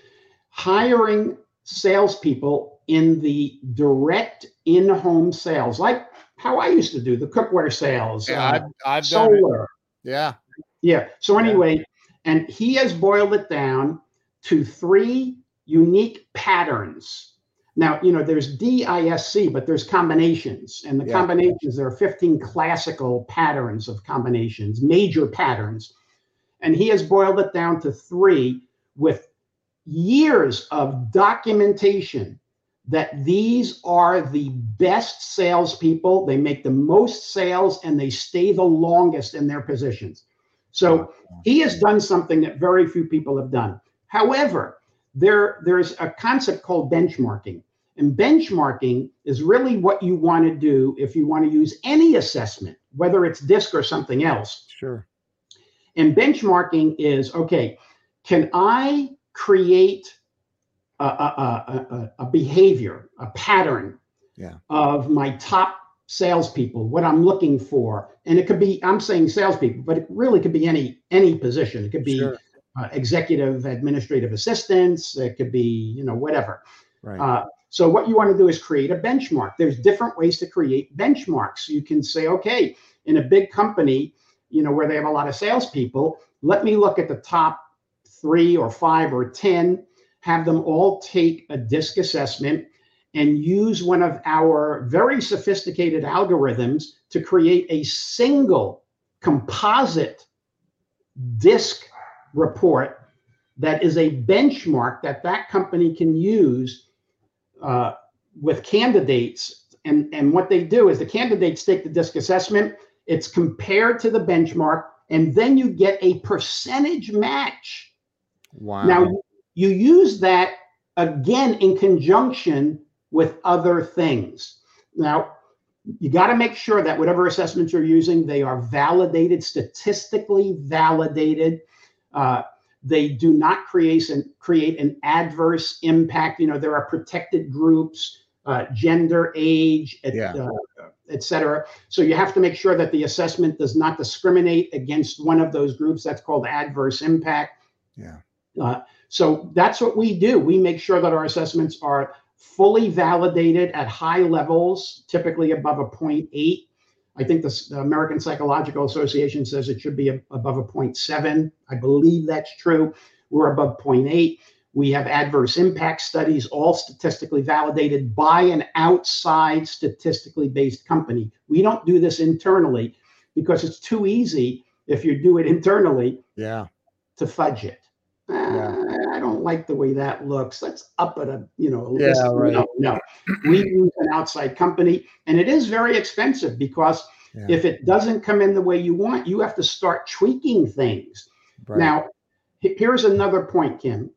hiring salespeople in the direct in-home sales, like how I used to do the cookware sales, yeah, uh, I've, I've solar, yeah. Yeah. So anyway, yeah. and he has boiled it down to three unique patterns Now, you know, there's DISC, but there's combinations. And the Yeah. combinations, there are 15 classical patterns of combinations, major patterns. And he has boiled it down to three with years of documentation that these are the best salespeople. They make the most sales and they stay the longest in their positions. So he has done something that very few people have done. However, there, there's a concept called benchmarking. And benchmarking is really what you want to do if you want to use any assessment, whether it's DISC or something else. Sure. And benchmarking is okay, can I create a, a, a, a, behavior, a pattern Yeah. of my top salespeople, what I'm looking for? And it could be, I'm saying salespeople, but it really could be any any position. It could be Sure. uh, executive administrative assistants, it could be, you know, whatever. Right. Uh, so what you want to do is create a benchmark. There's different ways to create benchmarks. You can say, okay, in a big company, you know, where they have a lot of salespeople, let me look at the top three or five or 10, have them all take a DISC assessment and use one of our very sophisticated algorithms to create a single composite DISC report that is a benchmark that that company can use uh, with candidates. And, and what they do is the candidates take the DISC assessment, it's compared to the benchmark, and then you get a percentage match. Wow. Now, you use that again in conjunction with other things. Now, you got to make sure that whatever assessments you're using, they are validated, statistically validated. Uh, they do not create an, create an adverse impact. You know, there are protected groups, uh, gender, age, et, Yeah. uh, et cetera. So you have to make sure that the assessment does not discriminate against one of those groups. That's called adverse impact. yeah. Uh, so that's what we do. We make sure that our assessments are fully validated at high levels, typically above a 0.8. I think the, the American Psychological Association says it should be a- above a 0.7. I believe that's true. We're above 0.8. We have adverse impact studies, all statistically validated by an outside statistically based company. We don't do this internally because it's too easy if you do it internally Yeah. to fudge it. Yeah. "Uh, I don't like the way that looks. Let's up it a, you know, a Yeah, right. no, no. We use an outside company and it is very expensive because Yeah. if it doesn't come in the way you want, you have to start tweaking things. Right. Now, here's another point, Kim.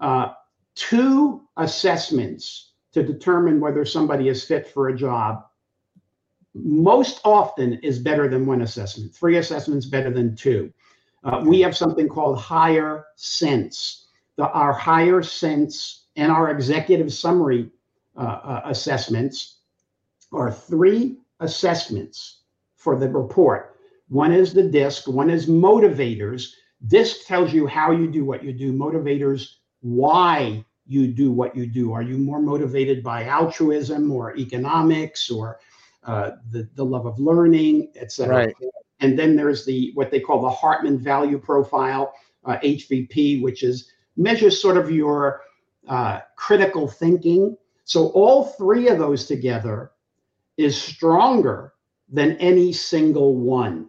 Uh, two assessments to determine whether somebody is fit for a job most often is better than one assessment. Three assessments better than two. Uh, we have something called higher sense. The, our higher sense and our executive summary uh, uh, assessments are three assessments for the report. One is the DISC, one is motivators. DISC tells you how you do what you do, motivators, why you do what you do. Are you more motivated by altruism or economics or uh, the, the love of learning, et cetera? Right. And then there's the what they call the Hartman Value Profile, uh, HVP, which is measures sort of your uh, critical thinking. So all three of those together is stronger than any single one.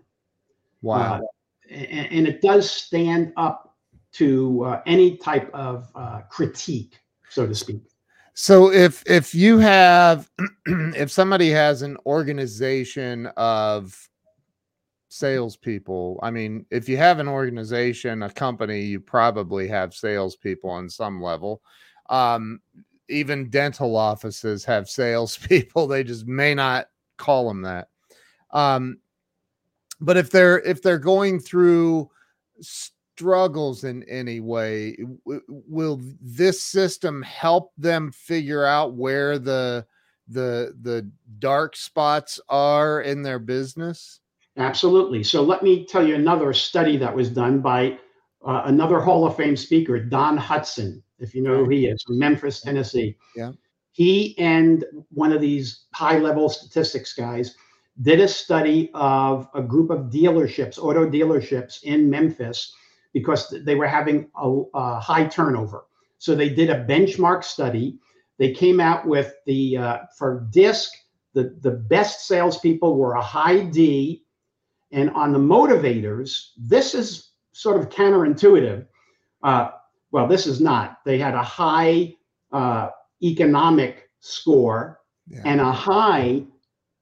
Wow. Uh, and, and it does stand up to uh, any type of uh, critique, so to speak. So if if you have if somebody has an organization of salespeople, I mean, if you have an organization, a company, you probably have salespeople on some level. Um, even dental offices have salespeople; they just may not call them that. Um, but if they're if they're going through struggles in any way w- will this system help them figure out where the the the dark spots are in their business Absolutely. So let me tell you another study that was done by uh, another Hall of Fame speaker, Don Hutson, if you know who he is, from Memphis, Tennessee. Yeah. He and one of these high level statistics guys did a study of a group of dealerships, auto dealerships in Memphis, because they were having a, a high turnover. So they did a benchmark study. they came out with the uh, for disc the the best salespeople were a high D, and on the motivators, this is sort of counterintuitive. Uh, well, this is not. They had a high uh, economic score yeah. and a high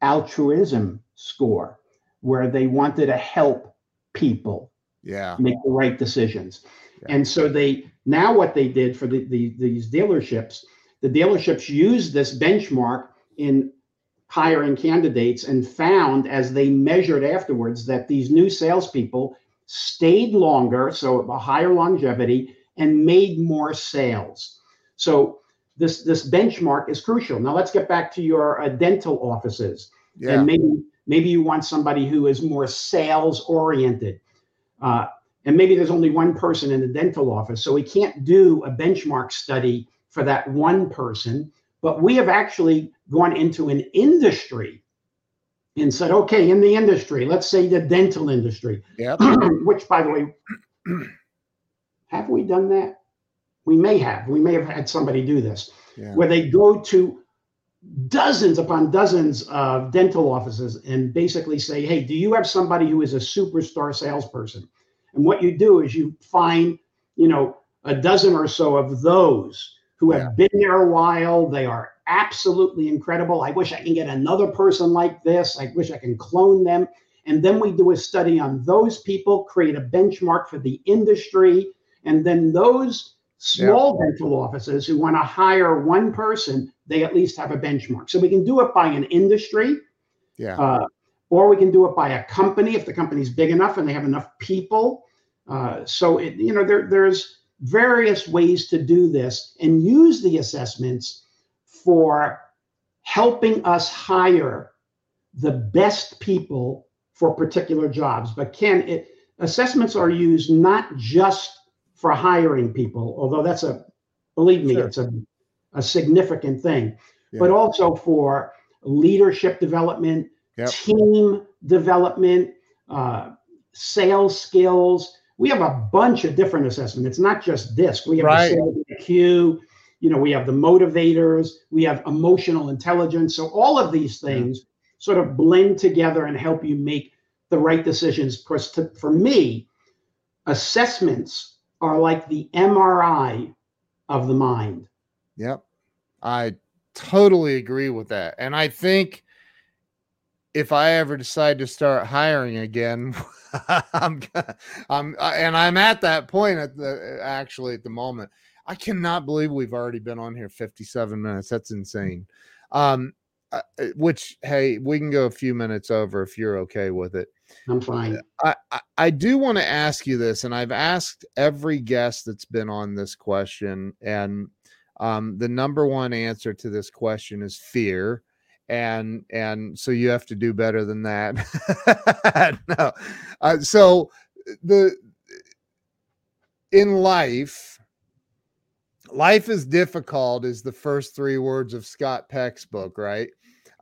altruism score, where they wanted to help people yeah. make the right decisions. Yeah. And so they now what they did for the, the, these dealerships, the dealerships used this benchmark in hiring candidates and found as they measured afterwards that these new salespeople stayed longer, so a higher longevity, and made more sales. So this this benchmark is crucial. Now let's get back to your uh, dental offices, yeah. and maybe maybe you want somebody who is more sales oriented. Uh, and maybe there's only one person in the dental office, so we can't do a benchmark study for that one person. But we have actually gone into an industry and said, okay, in the industry, let's say the dental industry, yep. which, by the way, have we done that? We may have. We may have had somebody do this, yeah. where they go to dozens upon dozens of dental offices and basically say, hey, do you have somebody who is a superstar salesperson? And what you do is you find, you know, a dozen or so of those who have yeah. been there a while. They are absolutely incredible. I wish I can get another person like this. I wish I can clone them. And then we do a study on those people, create a benchmark for the industry. And then those small yeah. dental offices who want to hire one person, they at least have a benchmark. So we can do it by an industry. Yeah. Uh, or we can do it by a company if the company's big enough and they have enough people. Uh, so it, you know, there, there's various ways to do this and use the assessments for helping us hire the best people for particular jobs. But Ken, it, assessments are used not just for hiring people, although that's a, believe me, sure. it's a, a significant thing, yeah. but also for leadership development, yep. team development, uh, sales skills. We have a bunch of different assessments. It's not just DISC. We have right. the IQ, you know, we have the motivators, we have emotional intelligence. So all of these things sort of blend together and help you make the right decisions. For me, assessments are like the MRI of the mind. Yep. I totally agree with that. And I think if I ever decide to start hiring again, I'm, I'm, and I'm at that point at the actually at the moment. I cannot believe we've already been on here 57 minutes. That's insane. Um, uh, which hey, we can go a few minutes over if you're okay with it. I'm fine. I, I, I do want to ask you this, and I've asked every guest that's been on this question, and um, the number one answer to this question is fear and and so you have to do better than that no uh, so the in life life is difficult is the first three words of Scott Peck's book, right?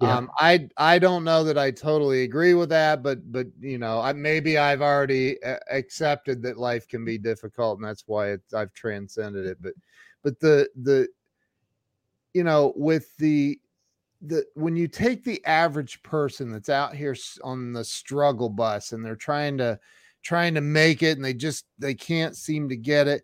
Yeah. Um, I I don't know that I totally agree with that, but but you know, I, maybe I've already accepted that life can be difficult, and that's why it's, I've transcended it. But but the the you know with the the when you take the average person that's out here on the struggle bus and they're trying to trying to make it and they just they can't seem to get it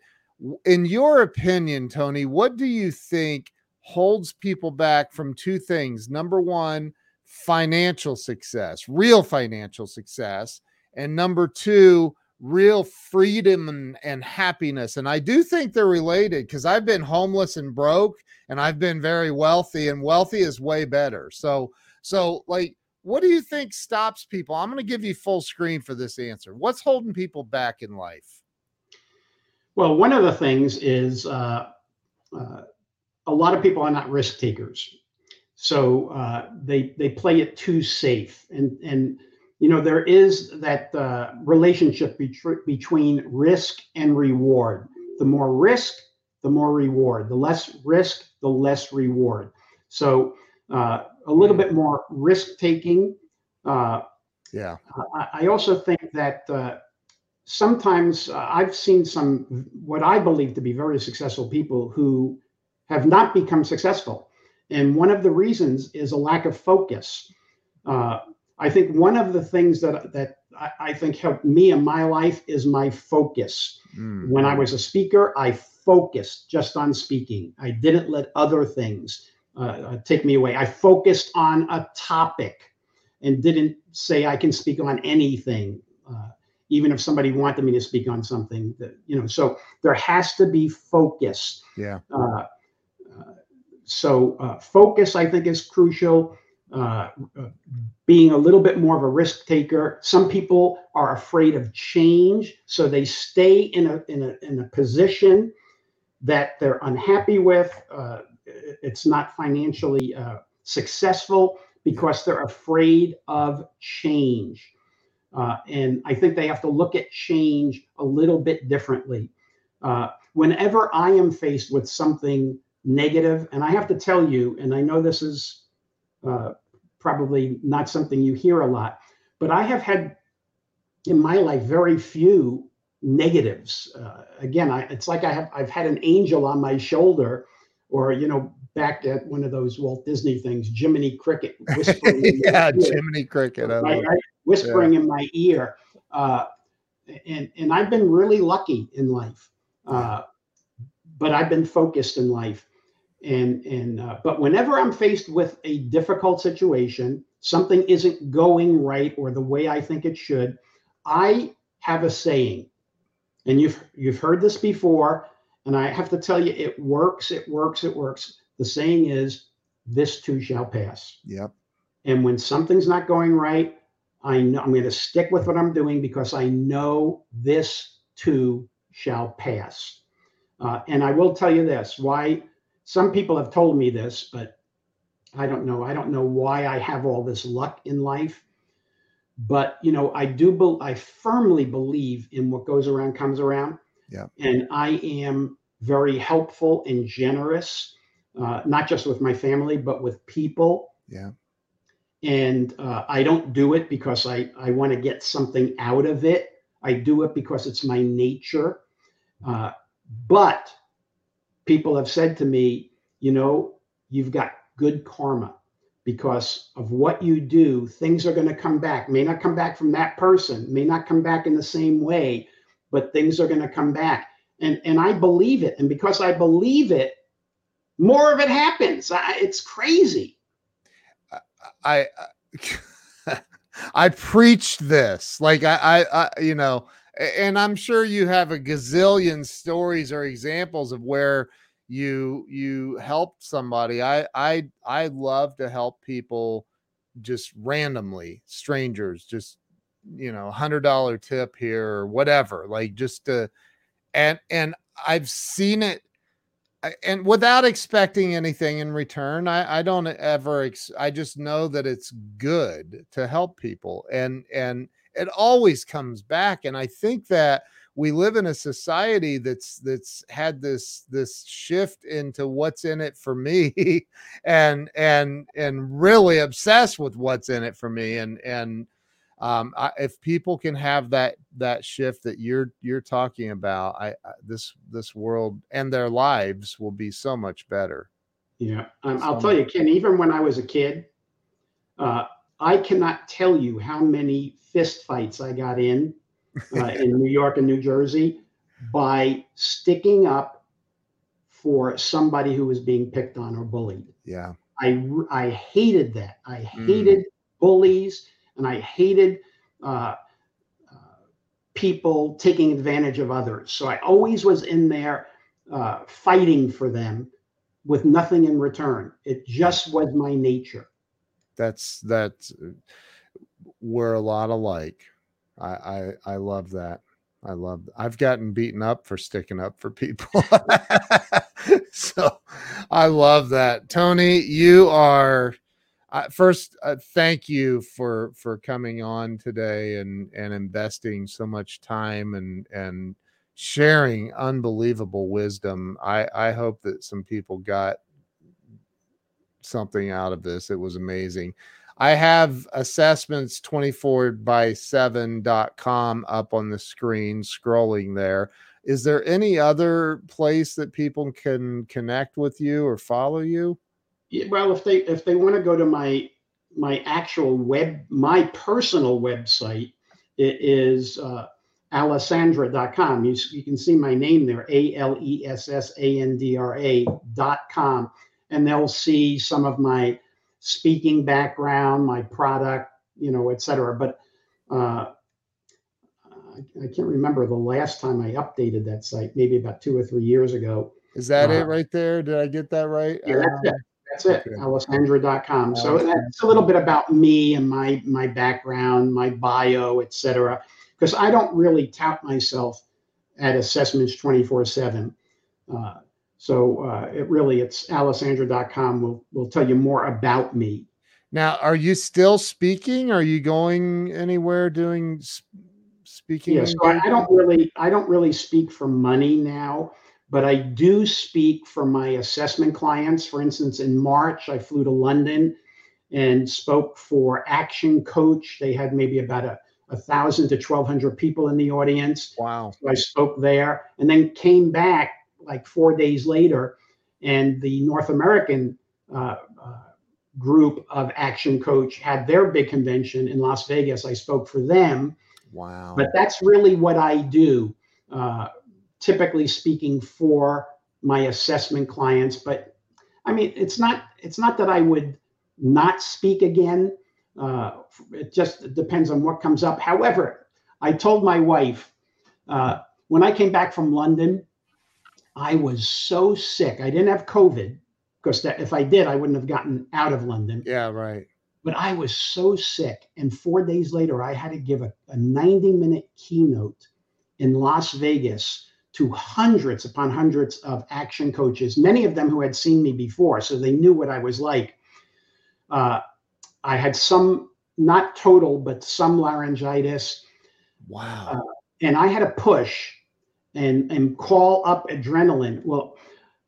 in your opinion, Tony, what do you think holds people back from two things? Number one, financial success, real financial success. And number two, real freedom and, and happiness. And I do think they're related because I've been homeless and broke and I've been very wealthy, and wealthy is way better. So, so like, what do you think stops people? I'm going to give you full screen for this answer. What's holding people back in life? Well, one of the things is uh, uh, a lot of people are not risk takers, so uh, they they play it too safe, and and you know there is that uh, relationship bet- between risk and reward. The more risk, the more reward. The less risk, the less reward. So uh, a little bit more risk taking. Uh, yeah. I, I, also think that sometimes uh, I've seen some what I believe to be very successful people who have not become successful. And one of the reasons is a lack of focus. Uh, I think one of the things that that I, I, think helped me in my life is my focus. Mm. When I was a speaker, I focused just on speaking. I didn't let other things uh, uh, take me away. I focused on a topic and didn't say I can speak on anything, uh, even if somebody wanted me to speak on something. That, you know, so there has to be focus. Yeah. Uh, uh so uh, focus, I think, is crucial. Uh, being a little bit more of a risk taker. Some people are afraid of change, so they stay in a in a in a position that they're unhappy with. Uh, it's not financially uh, successful because they're afraid of change. Uh, and I think they have to look at change a little bit differently. Uh, whenever I am faced with something negative, and I have to tell you, and I know this is uh, probably not something you hear a lot, but I have had in my life very few negatives. Uh, again, I, it's like I have I've had an angel on my shoulder, or you know, back at one of those Walt Disney things, Jiminy Cricket whispering. yeah, Jiminy Cricket. Right, right, whispering yeah. in my ear. Uh, and and I've been really lucky in life, uh, but I've been focused in life and and uh, but whenever i'm faced with a difficult situation something isn't going right or the way i think it should i have a saying. And you've you've heard this before and i have to tell you it works it works it works. The saying is this too shall pass. Yep. And when something's not going right i know i'm going to stick with what i'm doing because i know this too shall pass. Uh, and i will tell you this why some people have told me this, but I don't know. I don't know why I have all this luck in life. But you know, I do. Be, I firmly believe in what goes around comes around. Yeah. And I am very helpful and generous, uh, not just with my family, but with people. Yeah. And uh, I don't do it because I I want to get something out of it. I do it because it's my nature. Uh, but people have said to me, you know, you've got good karma because of what you do. Things are going to come back, may not come back from that person, may not come back in the same way, but things are going to come back. And, and I believe it. And because I believe it, more of it happens. I, it's crazy. I, I, I preached this like I, I, I, you know, and I'm sure you have a gazillion stories or examples of where you you helped somebody. I I I love to help people just randomly, strangers, just you know, hundred dollar tip here or whatever, like just to and and I've seen it and without expecting anything in return i i don't ever ex- i just know that it's good to help people and and it always comes back and i think that we live in a society that's that's had this this shift into what's in it for me and and and really obsessed with what's in it for me and and um, I, if people can have that that shift that you're you're talking about I, I this this world and their lives will be so much better. Yeah um, i'll tell you ken even when i was a kid uh, i cannot tell you how many fist fights i got in uh, in New York and New Jersey by sticking up for somebody who was being picked on or bullied. Yeah. I, I hated that. I mm. hated mm. bullies and I hated uh, uh, people taking advantage of others. So I always was in there uh, fighting for them with nothing in return. It just was my nature. That's that's we're a lot alike. I, I I love that. I love. I've gotten beaten up for sticking up for people. so I love that, Tony. You are uh, first. Uh, thank you for for coming on today and and investing so much time and and sharing unbelievable wisdom. I I hope that some people got something out of this. It was amazing. I have assessments 24 by 7.com up on the screen, scrolling there. is there any other place that people can connect with you or follow you? Yeah, well, if they if they want to go to my my actual web, my personal website, it is uh, alessandra.com. You, you can see my name there, A L E S S A N D R A.com. And they'll see some of my speaking background, my product, you know, et cetera. But uh, I, can't remember the last time I updated that site, maybe about two or three years ago. Is that uh, it right there? Did I get that right? Yeah, that's it. That's it. Okay. Alessandra.com. So that's a little bit about me and my my background, my bio, et cetera because I don't really tout myself at assessments 24 7. So uh, it really, it's alessandra.com will, will tell you more about me. Now, are you still speaking? Are you going anywhere doing speaking? Yeah, so I, I don't really, I don't really speak for money now, but I do speak for my assessment clients. For instance, in March, I flew to London and spoke for Action Coach. They had maybe about a a thousand to twelve hundred people in the audience. Wow! So I spoke there, and then came back like four days later, and the North American uh, uh, group of Action Coach had their big convention in Las Vegas. I spoke for them. Wow! But that's really what I do, uh, typically speaking for my assessment clients. But I mean, it's not it's not that I would not speak again uh, it just depends on what comes up. However, I told my wife uh, when I came back from London, I was so sick. I didn't have COVID because if I did, I wouldn't have gotten out of London. Yeah, right. But I was so sick. And four days later, I had to give a, a 90 minute keynote in Las Vegas to hundreds upon hundreds of action coaches, many of them who had seen me before. So they knew what I was like. Uh, I had some, not total, but some laryngitis. Wow. Uh, and I had to push and, and call up adrenaline. Well,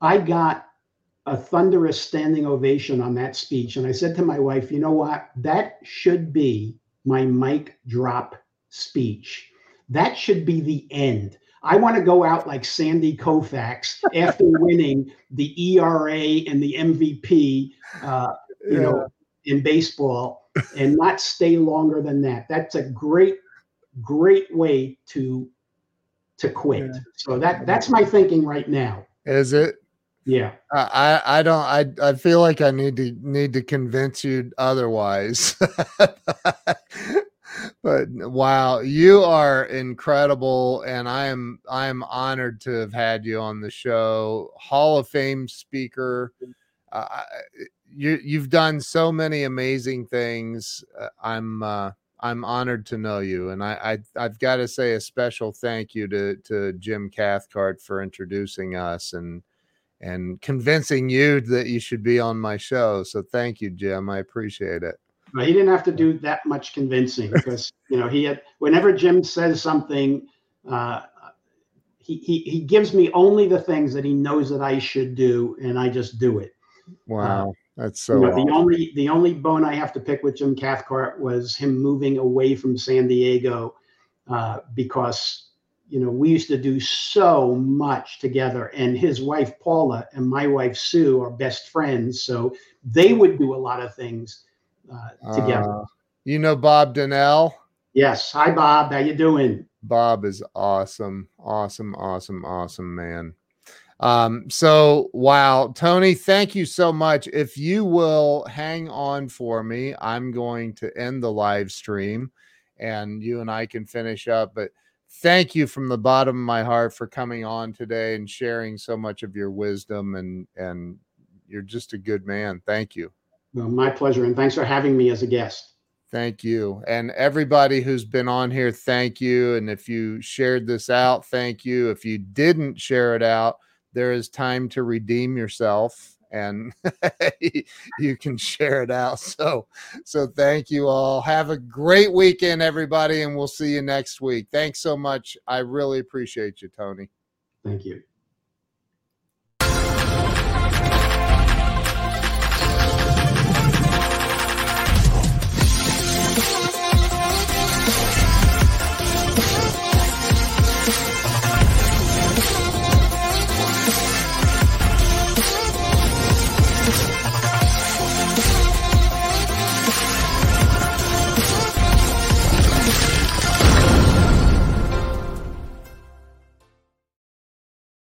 I got a thunderous standing ovation on that speech. And I said to my wife, you know what? That should be my mic drop speech. That should be the end. I want to go out like Sandy Koufax after winning the ERA and the MVP, uh, you yeah. know, in baseball and not stay longer than that. That's a great, great way to to quit. Yeah. So that that's my thinking right now. Is it? Yeah. I I don't I I feel like I need to need to convince you otherwise. but wow, you are incredible and I am I am honored to have had you on the show. Hall of Fame speaker. Uh, you you've done so many amazing things. Uh, I'm uh, I'm honored to know you, and I, I have got to say a special thank you to to Jim Cathcart for introducing us and and convincing you that you should be on my show. So thank you, Jim. I appreciate it. Well, he didn't have to do that much convincing because you know he had whenever Jim says something. Uh, he, he, he gives me only the things that he knows that I should do, and I just do it. Wow. Uh, that's so. You know, the only the only bone I have to pick with Jim Cathcart was him moving away from San Diego uh, because you know we used to do so much together, and his wife Paula and my wife Sue are best friends, so they would do a lot of things uh, together. Uh, you know Bob Donnell. Yes. Hi, Bob. How you doing? Bob is awesome, awesome, awesome, awesome man. Um, so wow, Tony, thank you so much. If you will hang on for me, I'm going to end the live stream and you and I can finish up. But thank you from the bottom of my heart for coming on today and sharing so much of your wisdom and and you're just a good man. Thank you. Well, my pleasure. And thanks for having me as a guest. Thank you. And everybody who's been on here, thank you. And if you shared this out, thank you. If you didn't share it out, there is time to redeem yourself and you can share it out. So, so thank you all. Have a great weekend, everybody, and we'll see you next week. Thanks so much. I really appreciate you, Tony. Thank you.